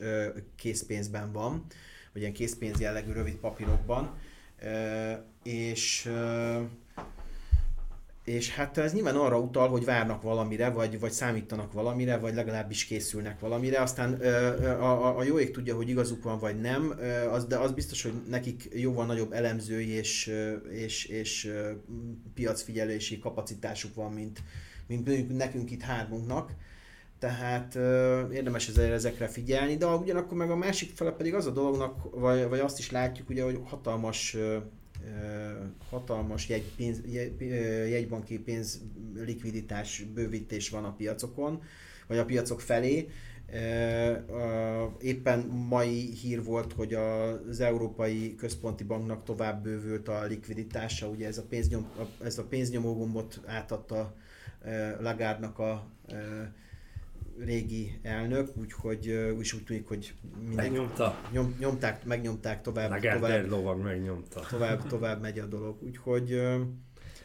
készpénzben van, vagy ilyen készpénz jellegű rövid papírokban. És és hát ez nyilván arra utal, hogy várnak valamire, vagy, vagy számítanak valamire, vagy legalábbis készülnek valamire. Aztán a, a, jó ég tudja, hogy igazuk van, vagy nem, az, de az biztos, hogy nekik jóval nagyobb elemzői és, és, és piacfigyelési kapacitásuk van, mint, mint nekünk itt hármunknak. Tehát ö, érdemes ezzel, ezekre figyelni, de ugyanakkor meg a másik fele pedig az a dolognak, vagy, vagy azt is látjuk, ugye, hogy hatalmas hatalmas jegy, pénz, jegy, jegybanki pénz likviditás bővítés van a piacokon, vagy a piacok felé. Éppen mai hír volt, hogy az Európai Központi Banknak tovább bővült a likviditása, ugye ez a, pénznyom, ez a pénznyomó gombot átadta ö, Lagarde-nak a régi elnök, úgyhogy és úgy tűnik, hogy mindenki, Megnyomta. nyom, nyomták, megnyomták tovább, Lagarde tovább, lovag megnyomta. tovább, tovább megy a dolog. Úgyhogy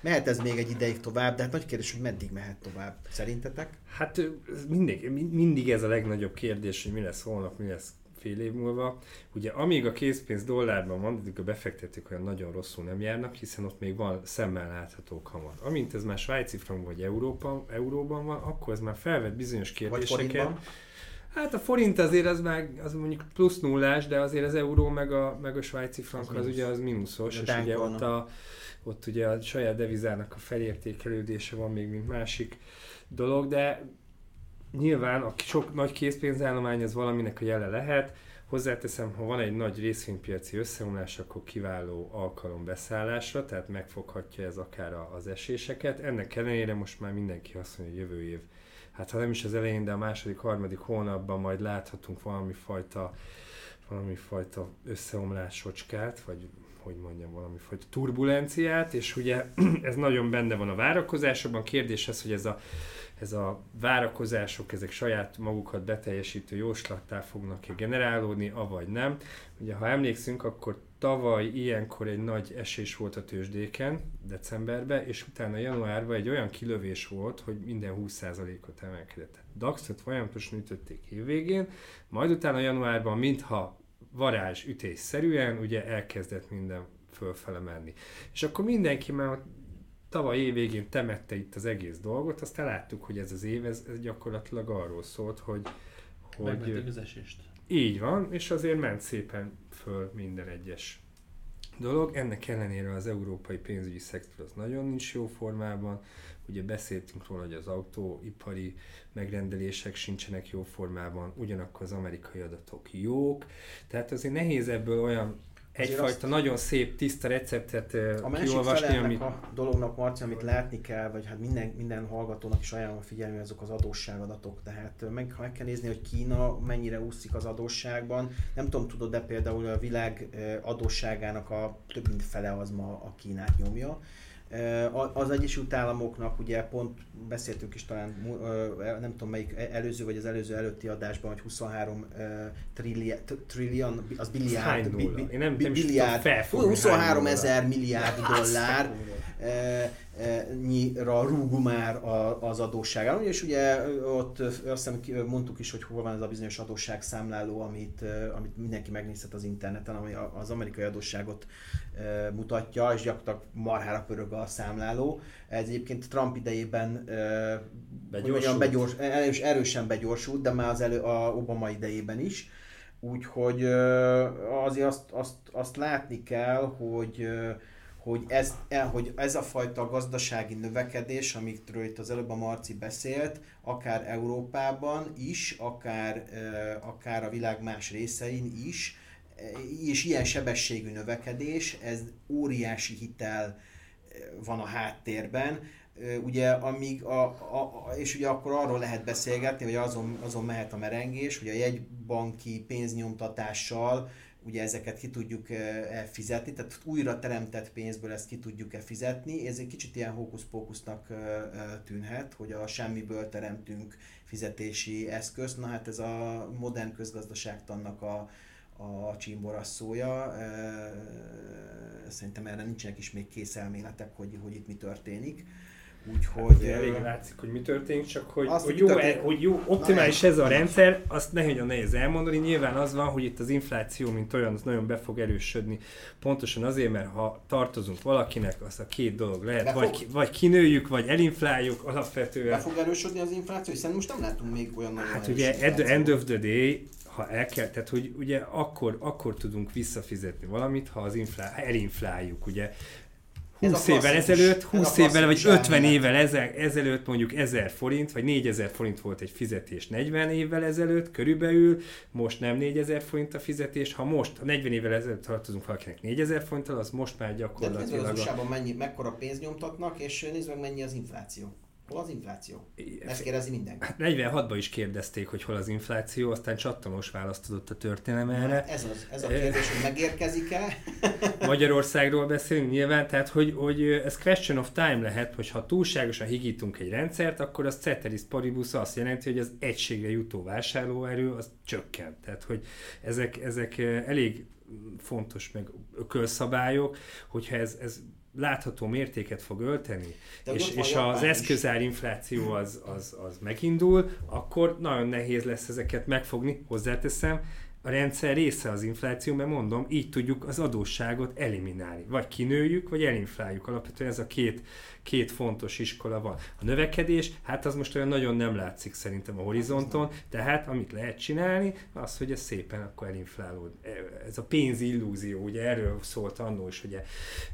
mehet ez még egy ideig tovább, de hát nagy kérdés, hogy meddig mehet tovább. Szerintetek? Hát mindig, min- mindig ez a legnagyobb kérdés, hogy mi lesz holnap, mi lesz fél év múlva. Ugye amíg a készpénz dollárban van, addig a befektetők olyan nagyon rosszul nem járnak, hiszen ott még van szemmel látható kamat. Amint ez már svájci frank vagy Európa, euróban van, akkor ez már felvet bizonyos kérdéseket. Hát a forint azért az már az mondjuk plusz nullás, de azért az euró meg a, meg a svájci frank Az az, ugye az mínuszos, és ugye ott, a, ott ugye a saját devizának a felértékelődése van még, mint másik dolog, de nyilván a sok nagy készpénzállomány az valaminek a jele lehet. Hozzáteszem, ha van egy nagy részvénypiaci összeomlás, akkor kiváló alkalom beszállásra, tehát megfoghatja ez akár az eséseket. Ennek ellenére most már mindenki azt mondja, hogy jövő év hát ha nem is az elején, de a második, harmadik hónapban majd láthatunk valami fajta, valami fajta összeomlásocskát, vagy hogy mondjam, valami fajta turbulenciát, és ugye ez nagyon benne van a várakozásokban. Kérdés ez, hogy ez a, ez a várakozások, ezek saját magukat beteljesítő jóslattá fognak-e generálódni, avagy nem. Ugye, ha emlékszünk, akkor tavaly ilyenkor egy nagy esés volt a tőzsdéken, decemberben, és utána januárban egy olyan kilövés volt, hogy minden 20%-ot emelkedett. DAX-ot folyamatosan ütötték évvégén, majd utána januárban, mintha varázs ütésszerűen, ugye elkezdett minden fölfele menni. És akkor mindenki már tavaly évvégén temette itt az egész dolgot, aztán láttuk, hogy ez az év, ez, ez gyakorlatilag arról szólt, hogy, hogy az esést. így van, és azért ment szépen föl minden egyes dolog. Ennek ellenére az európai pénzügyi szektor az nagyon nincs jó formában. Ugye beszéltünk róla, hogy az autóipari megrendelések sincsenek jó formában, ugyanakkor az amerikai adatok jók. Tehát azért nehéz ebből olyan egyfajta nagyon szép, tiszta receptet A másik kiolvasni, ennek a dolognak, Marci, amit látni kell, vagy hát minden, minden hallgatónak is ajánlom figyelni, azok az adósságadatok. Tehát meg, meg kell nézni, hogy Kína mennyire úszik az adósságban. Nem tudom, tudod, de például a világ adósságának a több mint fele az ma a Kínát nyomja. Az Egyesült Államoknak ugye pont beszéltünk is talán, nem tudom melyik e- előző vagy az előző előtti adásban, hogy 23 trillion, az billiárd, billiárd, felfogni, 23 hány ezer milliárd dollár. Nyira rúg már az adósság. És ugye ott azt hiszem mondtuk is, hogy hol van ez a bizonyos adósságszámláló, amit, amit mindenki megnézhet az interneten, ami az amerikai adósságot mutatja, és gyakorlatilag marhára pörög a számláló. Ez egyébként Trump idejében. Begyors, erős, erősen begyorsult, de már az elő, a Obama idejében is. Úgyhogy azért azt, azt, azt látni kell, hogy hogy ez, e, hogy ez a fajta gazdasági növekedés, amikről itt az előbb a Marci beszélt, akár Európában is, akár, akár a világ más részein is, és ilyen sebességű növekedés, ez óriási hitel van a háttérben, ugye amíg a, a, és ugye akkor arról lehet beszélgetni, hogy azon, azon mehet a merengés, hogy a jegybanki pénznyomtatással ugye ezeket ki tudjuk-e fizetni, tehát újra teremtett pénzből ezt ki tudjuk-e fizetni. Ez egy kicsit ilyen hókusz-pókusznak tűnhet, hogy a semmiből teremtünk fizetési eszközt. Na hát ez a modern közgazdaságtannak a, a csimborasszója. Szerintem erre nincsenek is még kész elméletek, hogy, hogy itt mi történik. Úgyhogy... Hát, elég látszik, hogy mi történik, csak hogy, azt, hogy, jó, történik... hogy jó, optimális ez a rendszer, azt nagyon nehéz elmondani. Nyilván az van, hogy itt az infláció, mint olyan, az nagyon be fog erősödni. Pontosan azért, mert ha tartozunk valakinek, az a két dolog lehet, vagy, fog... vagy kinőjük, vagy elinfláljuk alapvetően. Be fog erősödni az infláció, hiszen most nem látunk még olyan nagyon Hát ugye end, end of the day, ha el kell, tehát hogy ugye akkor, akkor tudunk visszafizetni valamit, ha az inflá, elinfláljuk, ugye 20 évvel ezelőtt, 20 évvel vagy 50 évvel ezelőtt mondjuk 1000 forint, vagy 4000 forint volt egy fizetés. 40 évvel ezelőtt körülbelül, most nem 4000 forint a fizetés, ha most, ha 40 évvel ezelőtt tartozunk valakinek 4000 forinttal, az most már gyakorlatilag... De nézd meg mennyi, mekkora pénzt nyomtatnak, és nézd meg mennyi az infláció. Hol az infláció? Ezt kérdezi mindenki. 46-ban hát is kérdezték, hogy hol az infláció, aztán csattanos választ adott a történelem erre. Ez, az, ez a kérdés, hogy megérkezik-e? Magyarországról beszélünk nyilván, tehát hogy, hogy ez question of time lehet, hogy ha túlságosan higítunk egy rendszert, akkor az ceteris paribus azt jelenti, hogy az egységre jutó vásárlóerő az csökkent. Tehát, hogy ezek, ezek elég fontos meg ökölszabályok, hogyha ez, ez látható mértéket fog ölteni, De és, és az eszközár infláció az, az, az megindul, akkor nagyon nehéz lesz ezeket megfogni, hozzáteszem, a rendszer része az infláció, mert mondom, így tudjuk az adósságot eliminálni. Vagy kinőjük, vagy elinfláljuk. Alapvetően ez a két két fontos iskola van. A növekedés, hát az most olyan nagyon nem látszik szerintem a horizonton, tehát amit lehet csinálni, az, hogy ez szépen akkor elinflálód. Ez a pénzillúzió, ugye erről szólt annó is, ugye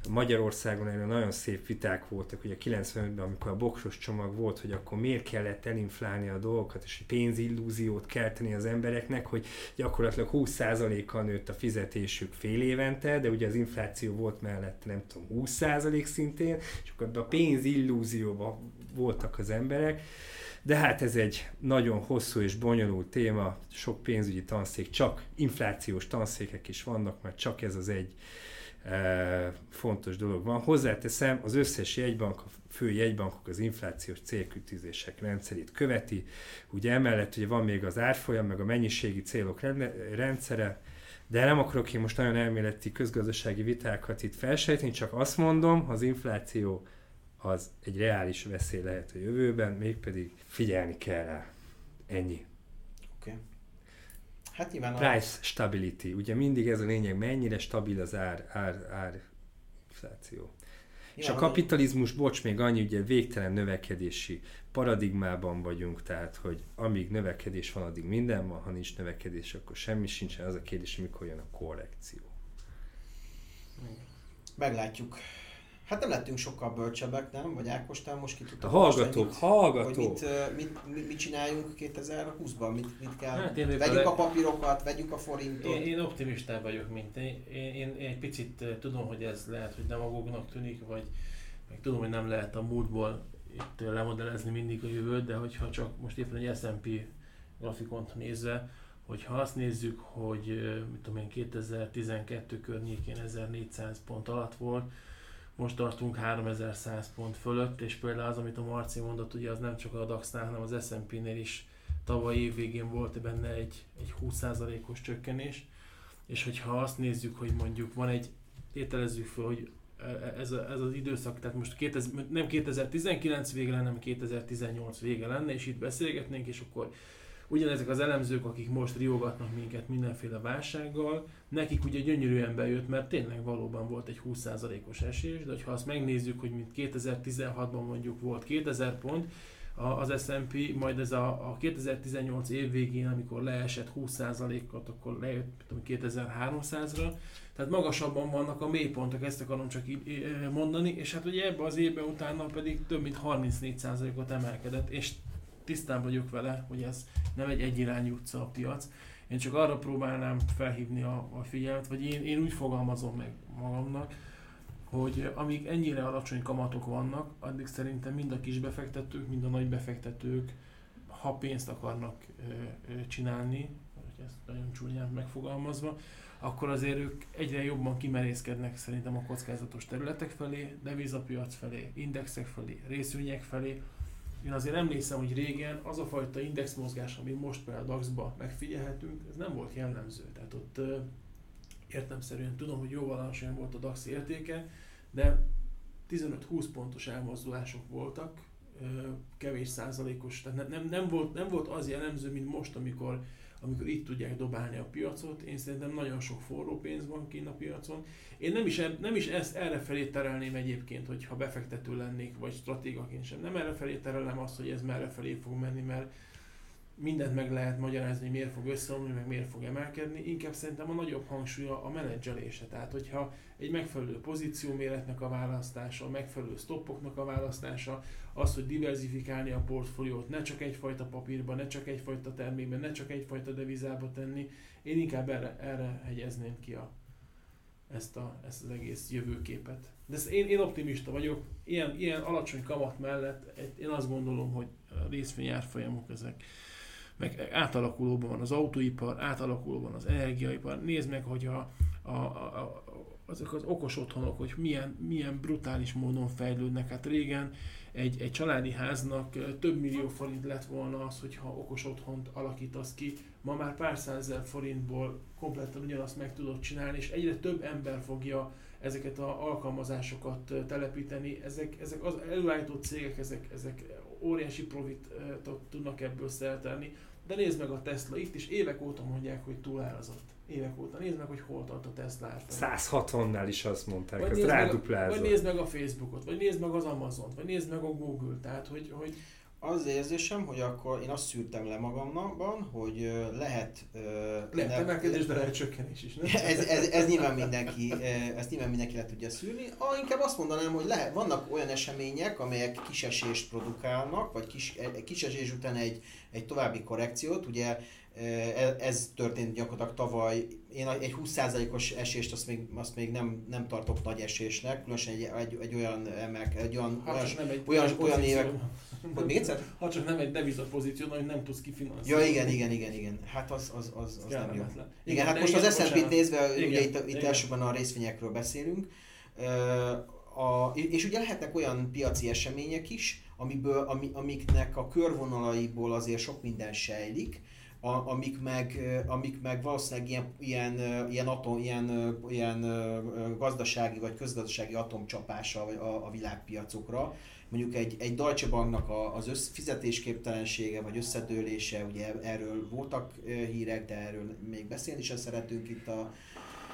Magyarországon erről nagyon szép viták voltak, ugye 95-ben, amikor a boksos csomag volt, hogy akkor miért kellett elinflálni a dolgokat, és pénzillúziót kelteni az embereknek, hogy gyakorlatilag 20%-kal nőtt a fizetésük fél évente, de ugye az infláció volt mellette nem tudom 20% szintén, és akkor a pénz pénzillúzióban voltak az emberek, de hát ez egy nagyon hosszú és bonyolult téma, sok pénzügyi tanszék, csak inflációs tanszékek is vannak, mert csak ez az egy e, fontos dolog van. Hozzáteszem, az összes jegybank, a fő jegybankok az inflációs célkütőzések rendszerét követi. Ugye emellett ugye van még az árfolyam, meg a mennyiségi célok rendszere, de nem akarok én most nagyon elméleti közgazdasági vitákat itt felsejteni, csak azt mondom, az infláció az egy reális veszély lehet a jövőben, mégpedig figyelni kell rá. Ennyi. Oké. Okay. Hát nyilván Price a... stability. Ugye mindig ez a lényeg, mennyire stabil az ár, ár, ár infláció. És a kapitalizmus, bocs, még annyi, ugye végtelen növekedési paradigmában vagyunk, tehát, hogy amíg növekedés van, addig minden van, ha nincs növekedés, akkor semmi sincsen. Az a kérdés, mikor jön a korrekció. Meglátjuk. Hát nem lettünk sokkal bölcsebbek, nem? Vagy Ákos, te most ki tudtad A hallgatók, mit, hallgatók. Hogy mit, mit, mit, mit, csináljunk 2020-ban? Mit, mit kell? Hát én vegyük vele... a papírokat, vegyük a forintot. Én, én optimistább vagyok, mint én. Én, én. én egy picit tudom, hogy ez lehet, hogy demagógnak tűnik, vagy meg tudom, hogy nem lehet a múltból itt lemodellezni mindig a jövőt, de hogyha csak most éppen egy S&P grafikont nézve, hogyha azt nézzük, hogy mit tudom én, 2012 környékén 1400 pont alatt volt, most tartunk 3100 pont fölött, és például az, amit a Marci mondott, ugye az nem csak a DAX-nál, hanem az S&P-nél is tavaly év végén volt benne egy, egy 20%-os csökkenés, és hogyha azt nézzük, hogy mondjuk van egy, tételezzük fel, hogy ez, a, ez az időszak, tehát most 2000, nem 2019 vége lenne, hanem 2018 vége lenne, és itt beszélgetnénk, és akkor ugyanezek az elemzők, akik most riogatnak minket mindenféle válsággal, nekik ugye gyönyörűen bejött, mert tényleg valóban volt egy 20%-os esés, de ha azt megnézzük, hogy mint 2016-ban mondjuk volt 2000 pont, az S&P, majd ez a, a 2018 év végén, amikor leesett 20%-ot, akkor lejött 2300-ra, tehát magasabban vannak a mélypontok, ezt akarom csak így mondani, és hát ugye ebbe az évben utána pedig több mint 34%-ot emelkedett, és tisztán vagyok vele, hogy ez nem egy egyirányú utca a piac. Én csak arra próbálnám felhívni a, a figyelmet, vagy én, én úgy fogalmazom meg magamnak, hogy amíg ennyire alacsony kamatok vannak, addig szerintem mind a kis befektetők, mind a nagy befektetők, ha pénzt akarnak ö, csinálni, hogy ezt nagyon csúnyán megfogalmazva, akkor azért ők egyre jobban kimerészkednek szerintem a kockázatos területek felé, devizapiac felé, indexek felé, részvények felé. Én azért emlékszem, hogy régen az a fajta indexmozgás, ami most például a DAX-ba megfigyelhetünk, ez nem volt jellemző. Tehát ott értemszerűen tudom, hogy jóval alacsonyabb volt a DAX értéke, de 15-20 pontos elmozdulások voltak, kevés százalékos, tehát nem, nem, volt, nem volt az jellemző, mint most, amikor, amikor itt tudják dobálni a piacot. Én szerintem nagyon sok forró pénz van kint a piacon. Én nem is, nem is ezt erre felé terelném egyébként, hogyha befektető lennék, vagy stratégaként sem. Nem erre felé terelem azt, hogy ez merre felé fog menni, mert mindent meg lehet magyarázni, hogy miért fog összeomlani, meg miért fog emelkedni, inkább szerintem a nagyobb hangsúly a menedzselése. Tehát, hogyha egy megfelelő pozíció méretnek a választása, a megfelelő stoppoknak a választása, az, hogy diversifikálni a portfóliót, ne csak egyfajta papírba, ne csak egyfajta termékben, ne csak egyfajta devizába tenni, én inkább erre, erre hegyezném ki a, ezt, a, ezt az egész jövőképet. De ezt én, én optimista vagyok, ilyen, ilyen alacsony kamat mellett én azt gondolom, hogy a részvény árfolyamok ezek meg átalakulóban van az autóipar, átalakulóban az energiaipar. Nézd meg, hogy a, a, a, azok az okos otthonok, hogy milyen, milyen brutális módon fejlődnek. Hát régen egy, egy családi háznak több millió forint lett volna az, hogyha okos otthont alakítasz ki. Ma már pár százezer forintból kompletten ugyanazt meg tudod csinálni, és egyre több ember fogja ezeket az alkalmazásokat telepíteni. Ezek, ezek az előállító cégek, ezek, ezek óriási profitot tudnak ebből szertelni. De nézd meg a Tesla, itt is évek óta mondják, hogy túlárazott. Évek óta. Nézd meg, hogy hol tart a Tesla árfolyam. 160-nál is azt mondták, vagy ez ráduplázott. Vagy nézd meg a Facebookot, vagy nézd meg az Amazon-t, vagy nézd meg a Google-t. Tehát, hogy, hogy az érzésem, hogy akkor én azt szűrtem le magamban, hogy lehet... Lehet emelkedés, de lehet csökkenés is, nem? Ez, ez, ez nyilván mindenki, ezt nyilván mindenki le tudja szűrni. Ah, inkább azt mondanám, hogy lehet, vannak olyan események, amelyek kisesést produkálnak, vagy kis, kisesés után egy, egy további korrekciót. Ugye ez történt gyakorlatilag tavaly. Én egy 20%-os esést azt még, azt még nem, nem tartok nagy esésnek, különösen egy, egy, egy olyan emelke, egy olyan, hát olyan, nem egy olyan, olyan évek... Hogy még egyszer? Ha csak nem egy deviza pozíció, hogy nem tudsz kifinanszírozni. Ja, igen, igen, igen, igen. Hát az, az, az, az nem jó. Igen, igen hát most az S&P-t nézve, igen, ugye itt, itt elsőben a részvényekről beszélünk, a, és ugye lehetnek olyan piaci események is, amiből, ami, amiknek a körvonalaiból azért sok minden sejlik, a, amik, meg, amik meg valószínűleg ilyen, ilyen, ilyen, atom, ilyen, ilyen gazdasági vagy közgazdasági atomcsapása a, a világpiacokra. Mondjuk egy, egy Deutsche Banknak az össz, fizetésképtelensége vagy összedőlése, ugye erről voltak hírek, de erről még beszélni sem szeretünk itt a,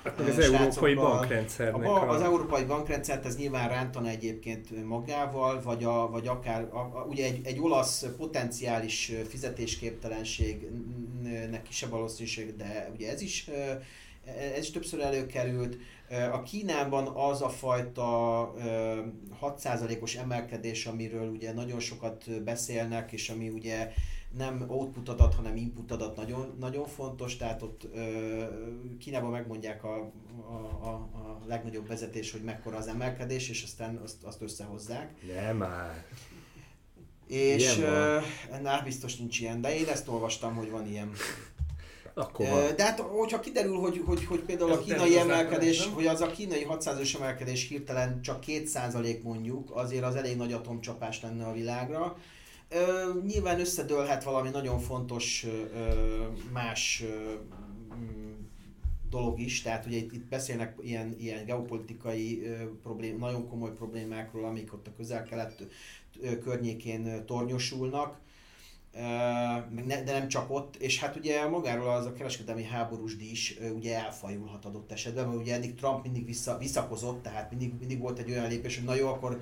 az európai bankrendszernek. A, a... Az európai bankrendszert ez nyilván rántana egyébként magával, vagy, a, vagy akár a, a, ugye egy, egy olasz potenciális fizetésképtelenségnek kisebb valószínűség, de ugye ez is ez is többször előkerült. A Kínában az a fajta 6%-os emelkedés, amiről ugye nagyon sokat beszélnek, és ami ugye nem output adat, hanem input adat nagyon, nagyon fontos, tehát ott ö, Kínában megmondják a, a, a, a legnagyobb vezetés, hogy mekkora az emelkedés, és aztán azt, azt összehozzák. Nem már. És nál biztos nincs ilyen, de én ezt olvastam, hogy van ilyen. Akkor van. De hát, hogyha kiderül, hogy, hogy, hogy például Ez a kínai emelkedés, hogy az a kínai 600-os emelkedés hirtelen csak 2% mondjuk, azért az elég nagy atomcsapás lenne a világra. Ö, nyilván összedőlhet valami nagyon fontos ö, más ö, dolog is, tehát ugye itt, itt beszélnek ilyen, ilyen geopolitikai ö, problém, nagyon komoly problémákról, amik ott a közel-kelet környékén tornyosulnak, de nem csak ott, és hát ugye magáról az a kereskedelmi háborús is ugye elfajulhat adott esetben, mert ugye eddig Trump mindig vissza, visszakozott, tehát mindig, mindig volt egy olyan lépés, hogy na jó, akkor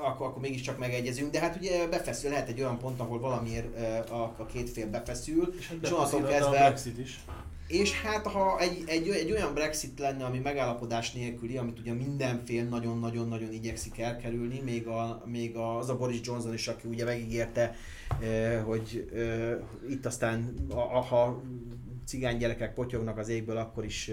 akkor, akkor mégiscsak megegyezünk, de hát ugye befeszül, lehet egy olyan pont, ahol valamiért a, a két fél befeszül, és, hát és onnantól kezdve... A is. És hát ha egy, egy, egy olyan Brexit lenne, ami megállapodás nélküli, amit ugye minden fél nagyon-nagyon-nagyon igyekszik elkerülni, még, a, még az a Boris Johnson is, aki ugye megígérte, hogy itt aztán, ha cigány gyerekek potyognak az égből, akkor is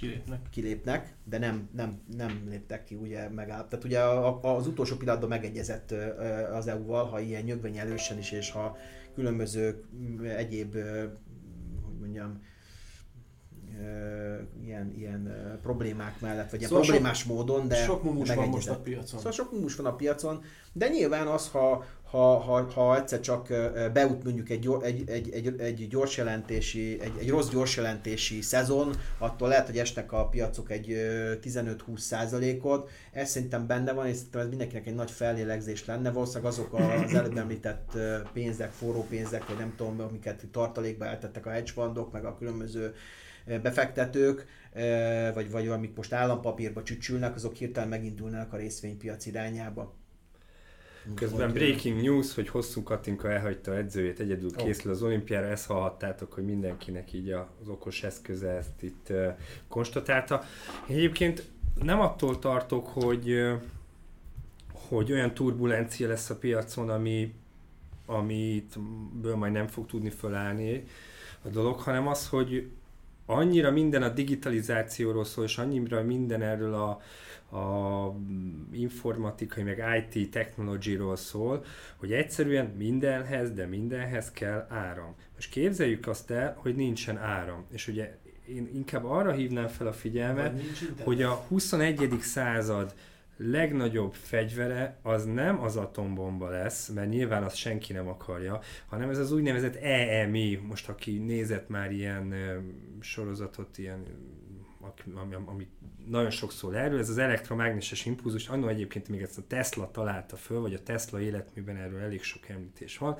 kilépnek. kilépnek, de nem, nem, nem léptek ki, ugye megáll. Tehát ugye az utolsó pillanatban megegyezett az EU-val, ha ilyen nyögvenyelősen is, és ha különböző egyéb mondjam, ilyen, ilyen problémák mellett, vagy szóval problémás sok, módon, de Sok mumus van most a piacon. Szóval sok mumus van a piacon, de nyilván az, ha, ha, ha, ha egyszer csak beut mondjuk egy, egy, egy, egy, egy gyors jelentési, egy, egy rossz gyors jelentési szezon, attól lehet, hogy esnek a piacok egy 15-20 százalékot. Ez szerintem benne van, és szerintem ez mindenkinek egy nagy fellélegzés lenne. Valószínűleg azok az előbb említett pénzek, forró pénzek, vagy nem tudom, amiket tartalékba eltettek a hedge fundok, meg a különböző befektetők, vagy, vagy amik most állampapírba csücsülnek, azok hirtelen megindulnak a részvénypiac irányába. Közben breaking news, hogy hosszú Katinka elhagyta edzőjét, egyedül készül az olimpiára, ezt hallhattátok, hogy mindenkinek így az okos eszköze ezt itt uh, konstatálta. Egyébként nem attól tartok, hogy, uh, hogy olyan turbulencia lesz a piacon, ami, amit ből majd nem fog tudni fölállni a dolog, hanem az, hogy annyira minden a digitalizációról szól, és annyira minden erről a, a informatikai, meg IT technologyról szól, hogy egyszerűen mindenhez, de mindenhez kell áram. Most képzeljük azt el, hogy nincsen áram. És ugye én inkább arra hívnám fel a figyelmet, hogy a 21. század legnagyobb fegyvere az nem az atombomba lesz, mert nyilván azt senki nem akarja, hanem ez az úgynevezett EMI, most aki nézett már ilyen sorozatot, ilyen ami, ami nagyon sokszor erről, ez az elektromágneses impulzus, annó egyébként még ezt a Tesla találta föl, vagy a Tesla életműben erről elég sok említés van,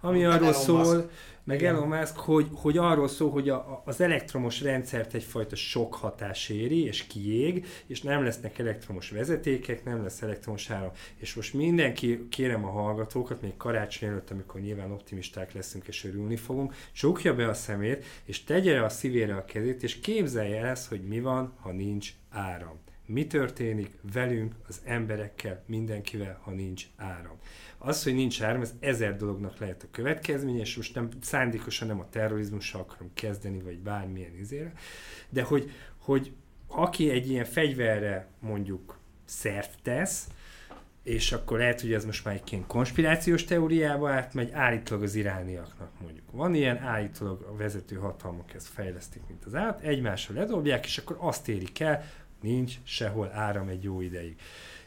ami arról Elon szól, Musk. meg. Elon Musk, hogy, hogy arról szól, hogy a, az elektromos rendszert egyfajta sok hatás éri, és kiég, és nem lesznek elektromos vezetékek, nem lesz elektromos áram. És most mindenki, kérem a hallgatókat, még karácsony előtt, amikor nyilván optimisták leszünk és örülni fogunk, csukja be a szemét, és tegye a szívére a kezét, és képzelje ezt, hogy mi van, ha nincs áram. Mi történik velünk, az emberekkel, mindenkivel, ha nincs áram? Az, hogy nincs áram, ez ezer dolognak lehet a következménye, és most nem szándékosan nem a terrorizmussal akarom kezdeni, vagy bármilyen izére, de hogy, hogy aki egy ilyen fegyverre mondjuk szert tesz, és akkor lehet, hogy ez most már egy ilyen konspirációs teóriába átmegy, állítólag az irániaknak mondjuk. Van ilyen, állítólag a vezető hatalmak ezt fejlesztik, mint az állat, egymásra ledobják, és akkor azt érik el, nincs sehol áram egy jó ideig.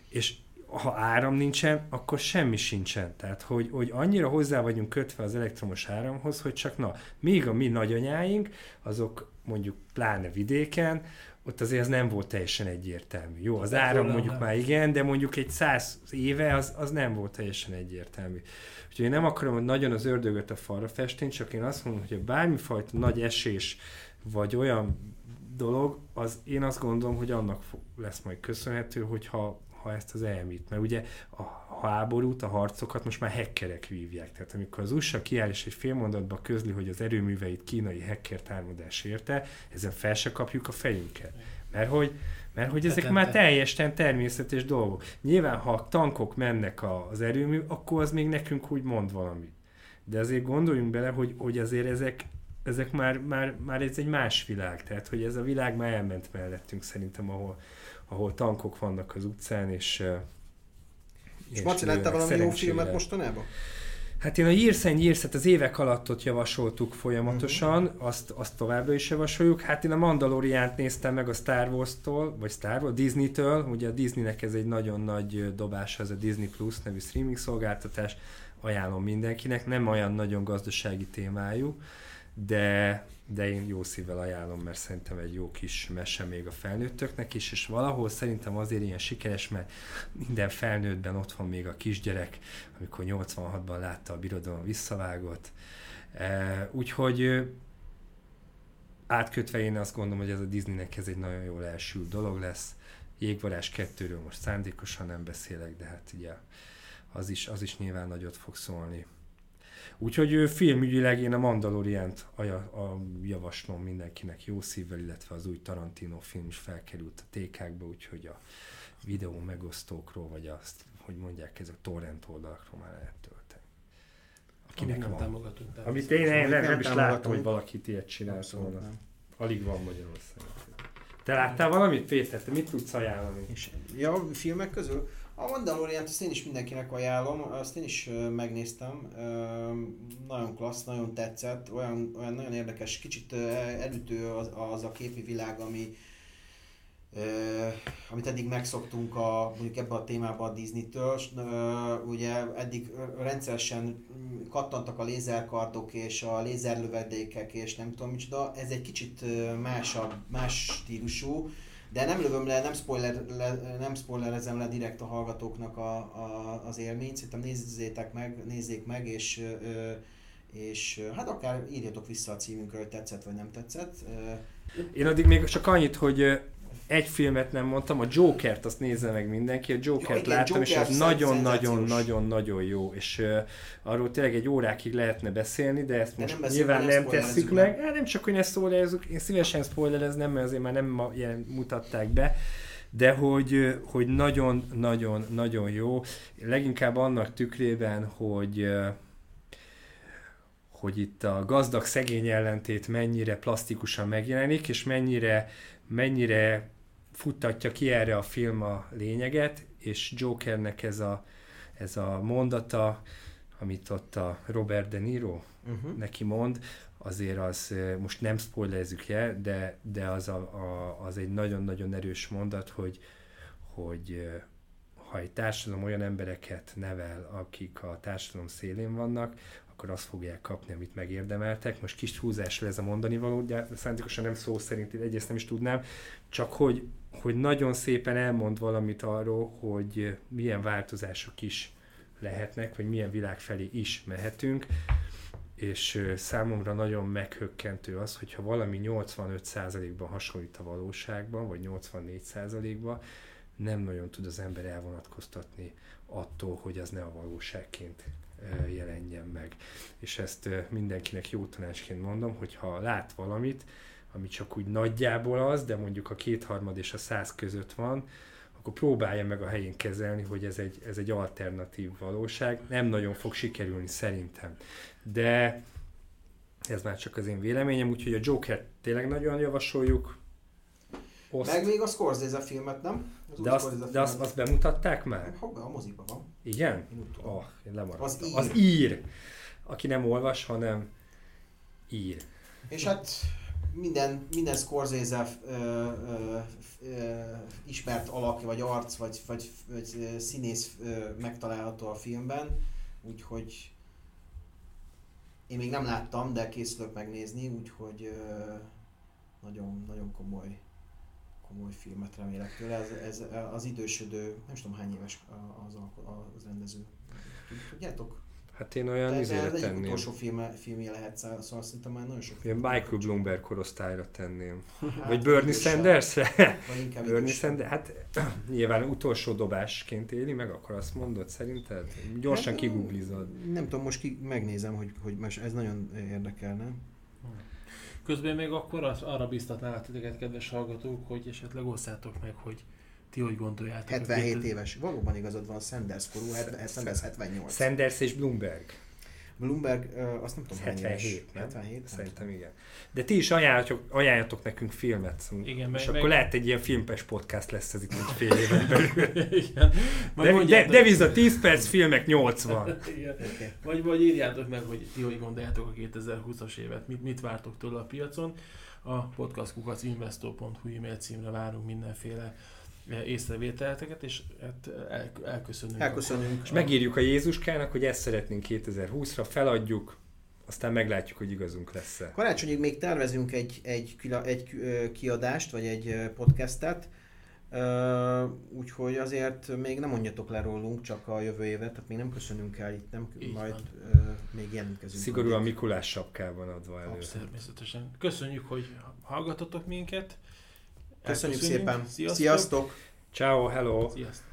És ha áram nincsen, akkor semmi sincsen. Tehát, hogy, hogy annyira hozzá vagyunk kötve az elektromos áramhoz, hogy csak na, még a mi nagyanyáink, azok mondjuk pláne vidéken, ott azért ez nem volt teljesen egyértelmű. Jó, az áram mondjuk már igen, de mondjuk egy száz éve az, az nem volt teljesen egyértelmű. Úgyhogy én nem akarom, hogy nagyon az ördögöt a falra festeni, csak én azt mondom, hogy bármifajta nagy esés, vagy olyan dolog, az én azt gondolom, hogy annak lesz majd köszönhető, hogyha ha ezt az elmít. Mert ugye a háborút, a harcokat most már hackerek vívják. Tehát amikor az USA kiáll és egy fél mondatban közli, hogy az erőműveit kínai hacker támadás érte, ezen fel se kapjuk a fejünket. Mert hogy, mert hogy ezek már teljesen természetes dolgok. Nyilván, ha a tankok mennek az erőmű, akkor az még nekünk úgy mond valamit. De azért gondoljunk bele, hogy, hogy azért ezek, ezek már, már, már ez egy más világ. Tehát, hogy ez a világ már elment mellettünk szerintem, ahol, ahol tankok vannak az utcán, és és, és Maci, láttál valami jó filmet mostanában? Hát én a Years and az évek alatt ott javasoltuk folyamatosan, uh-huh. azt, azt továbbra is javasoljuk. Hát én a Mandaloriánt néztem meg a Star Wars-tól, vagy Star Wars, Disney-től, ugye a Disneynek ez egy nagyon nagy dobása, ez a Disney Plus nevű streaming szolgáltatás, ajánlom mindenkinek, nem olyan nagyon gazdasági témájú, de, de én jó szívvel ajánlom, mert szerintem egy jó kis mese még a felnőttöknek is, és valahol szerintem azért ilyen sikeres, mert minden felnőttben ott van még a kisgyerek, amikor 86-ban látta a birodalom visszavágott. E, úgyhogy átkötve én azt gondolom, hogy ez a Disneynek ez egy nagyon jól elsült dolog lesz. Jégvarás 2-ről most szándékosan nem beszélek, de hát ugye az is, az is nyilván nagyot fog szólni. Úgyhogy filmügyileg én a Mandaloriant a, a javaslom mindenkinek jó szívvel, illetve az új Tarantino film is felkerült a tékákba, úgyhogy a videó megosztókról, vagy azt, hogy mondják, ez a torrent oldalakról már lehet tölteni. Akinek nem van. támogatunk. Amit én, én nem, nem is láttam, hogy valakit ilyet csinált volna. Alig van Magyarországon. Te láttál valamit, Péter? Te mit tudsz ajánlani? És, ja, filmek közül? A Mandalorian azt én is mindenkinek ajánlom, azt én is megnéztem, nagyon klassz, nagyon tetszett, olyan, olyan nagyon érdekes, kicsit elütő az, az a képi világ, ami, amit eddig megszoktunk a, mondjuk ebben a témában a Disney-től. Ugye eddig rendszeresen kattantak a lézerkardok és a lézerlövedékek és nem tudom micsoda. Ez egy kicsit másabb, más stílusú de nem lövöm le, nem, spoiler, le, nem spoilerezem le direkt a hallgatóknak a, a, az élményt, szerintem nézzétek meg, nézzék meg, és, és hát akár írjatok vissza a címünkről, hogy tetszett vagy nem tetszett. Én addig még csak annyit, hogy egy filmet nem mondtam, a Jokert azt nézze meg mindenki, a Jokert ja, láttam, Joker és ez nagyon-nagyon-nagyon-nagyon jó, és uh, arról tényleg egy órákig lehetne beszélni, de ezt de most nem nyilván nem tesszük meg. Hát nem csak, hogy ne spoilerezzük, én szívesen spoilereznem, mert azért már nem ma ilyen mutatták be, de hogy, hogy nagyon-nagyon-nagyon jó, leginkább annak tükrében, hogy hogy itt a gazdag-szegény ellentét mennyire plastikusan megjelenik, és mennyire, mennyire futtatja ki erre a film a lényeget, és Jokernek ez a, ez a mondata, amit ott a Robert De Niro uh-huh. neki mond, azért az, most nem spoilerezzük el, de, de az, a, a, az egy nagyon-nagyon erős mondat, hogy, hogy ha egy társadalom olyan embereket nevel, akik a társadalom szélén vannak, akkor azt fogják kapni, amit megérdemeltek. Most kis húzásra ez a mondani való, de szándékosan nem szó szerint, egyrészt nem is tudnám, csak hogy hogy nagyon szépen elmond valamit arról, hogy milyen változások is lehetnek, vagy milyen világ felé is mehetünk, és számomra nagyon meghökkentő az, hogyha valami 85%-ban hasonlít a valóságban, vagy 84%-ban, nem nagyon tud az ember elvonatkoztatni attól, hogy az ne a valóságként jelenjen meg. És ezt mindenkinek jó tanácsként mondom, hogy ha lát valamit, ami csak úgy nagyjából az, de mondjuk a kétharmad és a száz között van, akkor próbálja meg a helyén kezelni, hogy ez egy, ez egy alternatív valóság. Nem nagyon fog sikerülni szerintem. De ez már csak az én véleményem, úgyhogy a Joker tényleg nagyon javasoljuk. Oszt. Meg még a Scorsese filmet, nem? Az de, azt, de azt, azt bemutatták már? Hoppá, a moziban van. Igen? Én, oh, én lemaradtam. Az ír. az ír. Aki nem olvas, hanem ír. És hát minden, minden Scorsese ö, ö, ö, ismert alak, vagy arc, vagy, vagy, vagy színész ö, megtalálható a filmben, úgyhogy én még nem láttam, de készülök megnézni, úgyhogy ö, nagyon, nagyon komoly komoly filmet remélek tőle. Ez, ez az idősödő, nem tudom hány éves az, az rendező. Tudjátok? Hát én olyan izére tenném. Ez egy utolsó film, filmje lehet, szóval szerintem már nagyon sok Ilyen Michael Bloomberg korosztályra tenném. Hát, Vagy Bernie Sandersre? Vagy inkább Bernie Sanders, hát nyilván utolsó dobásként éli meg, akkor azt mondod szerinted? Gyorsan hát, kigooglizod. Nem tudom, most ki, megnézem, hogy, hogy most ez nagyon érdekelne. Közben még akkor az, arra biztatnál titeket, kedves hallgatók, hogy esetleg osszátok meg, hogy ti hogy gondoljátok? 77 éves. Valóban igazad van, Sanders korú, Sanders 78. Sanders és Bloomberg. Bloomberg, azt nem tudom, 77, nem? 77? Szerintem igen. De ti is ajánljatok, ajánljatok nekünk filmet. Igen, és meg, akkor meg... lehet egy ilyen filmpes podcast lesz ez itt egy fél éven belül. igen. De, de, deviza 10 perc, filmek 80. igen. Okay. Vagy, vagy írjátok meg, hogy ti hogy gondoljátok a 2020-as évet, mit, mit vártok tőle a piacon. A podcastkukacinvestor.hu e-mail címre várunk mindenféle észrevételteket, és hát el, elköszönünk. Elköszönünk. És megírjuk a Jézuskának, hogy ezt szeretnénk 2020-ra, feladjuk, aztán meglátjuk, hogy igazunk lesz-e. Karácsonyig még tervezünk egy, egy, egy kiadást, vagy egy podcastet, Uh, úgyhogy azért még nem mondjatok le rólunk, csak a jövő évet, tehát még nem köszönünk el itt, nem, Így majd uh, még jelentkezünk. Szigorúan Mikulás sapkában adva elő. Abszolút. Természetesen. Köszönjük, hogy hallgatotok minket. Köszönjük szépen. Sziasztok. Sziasztok. Ciao, hello. Sziasztok.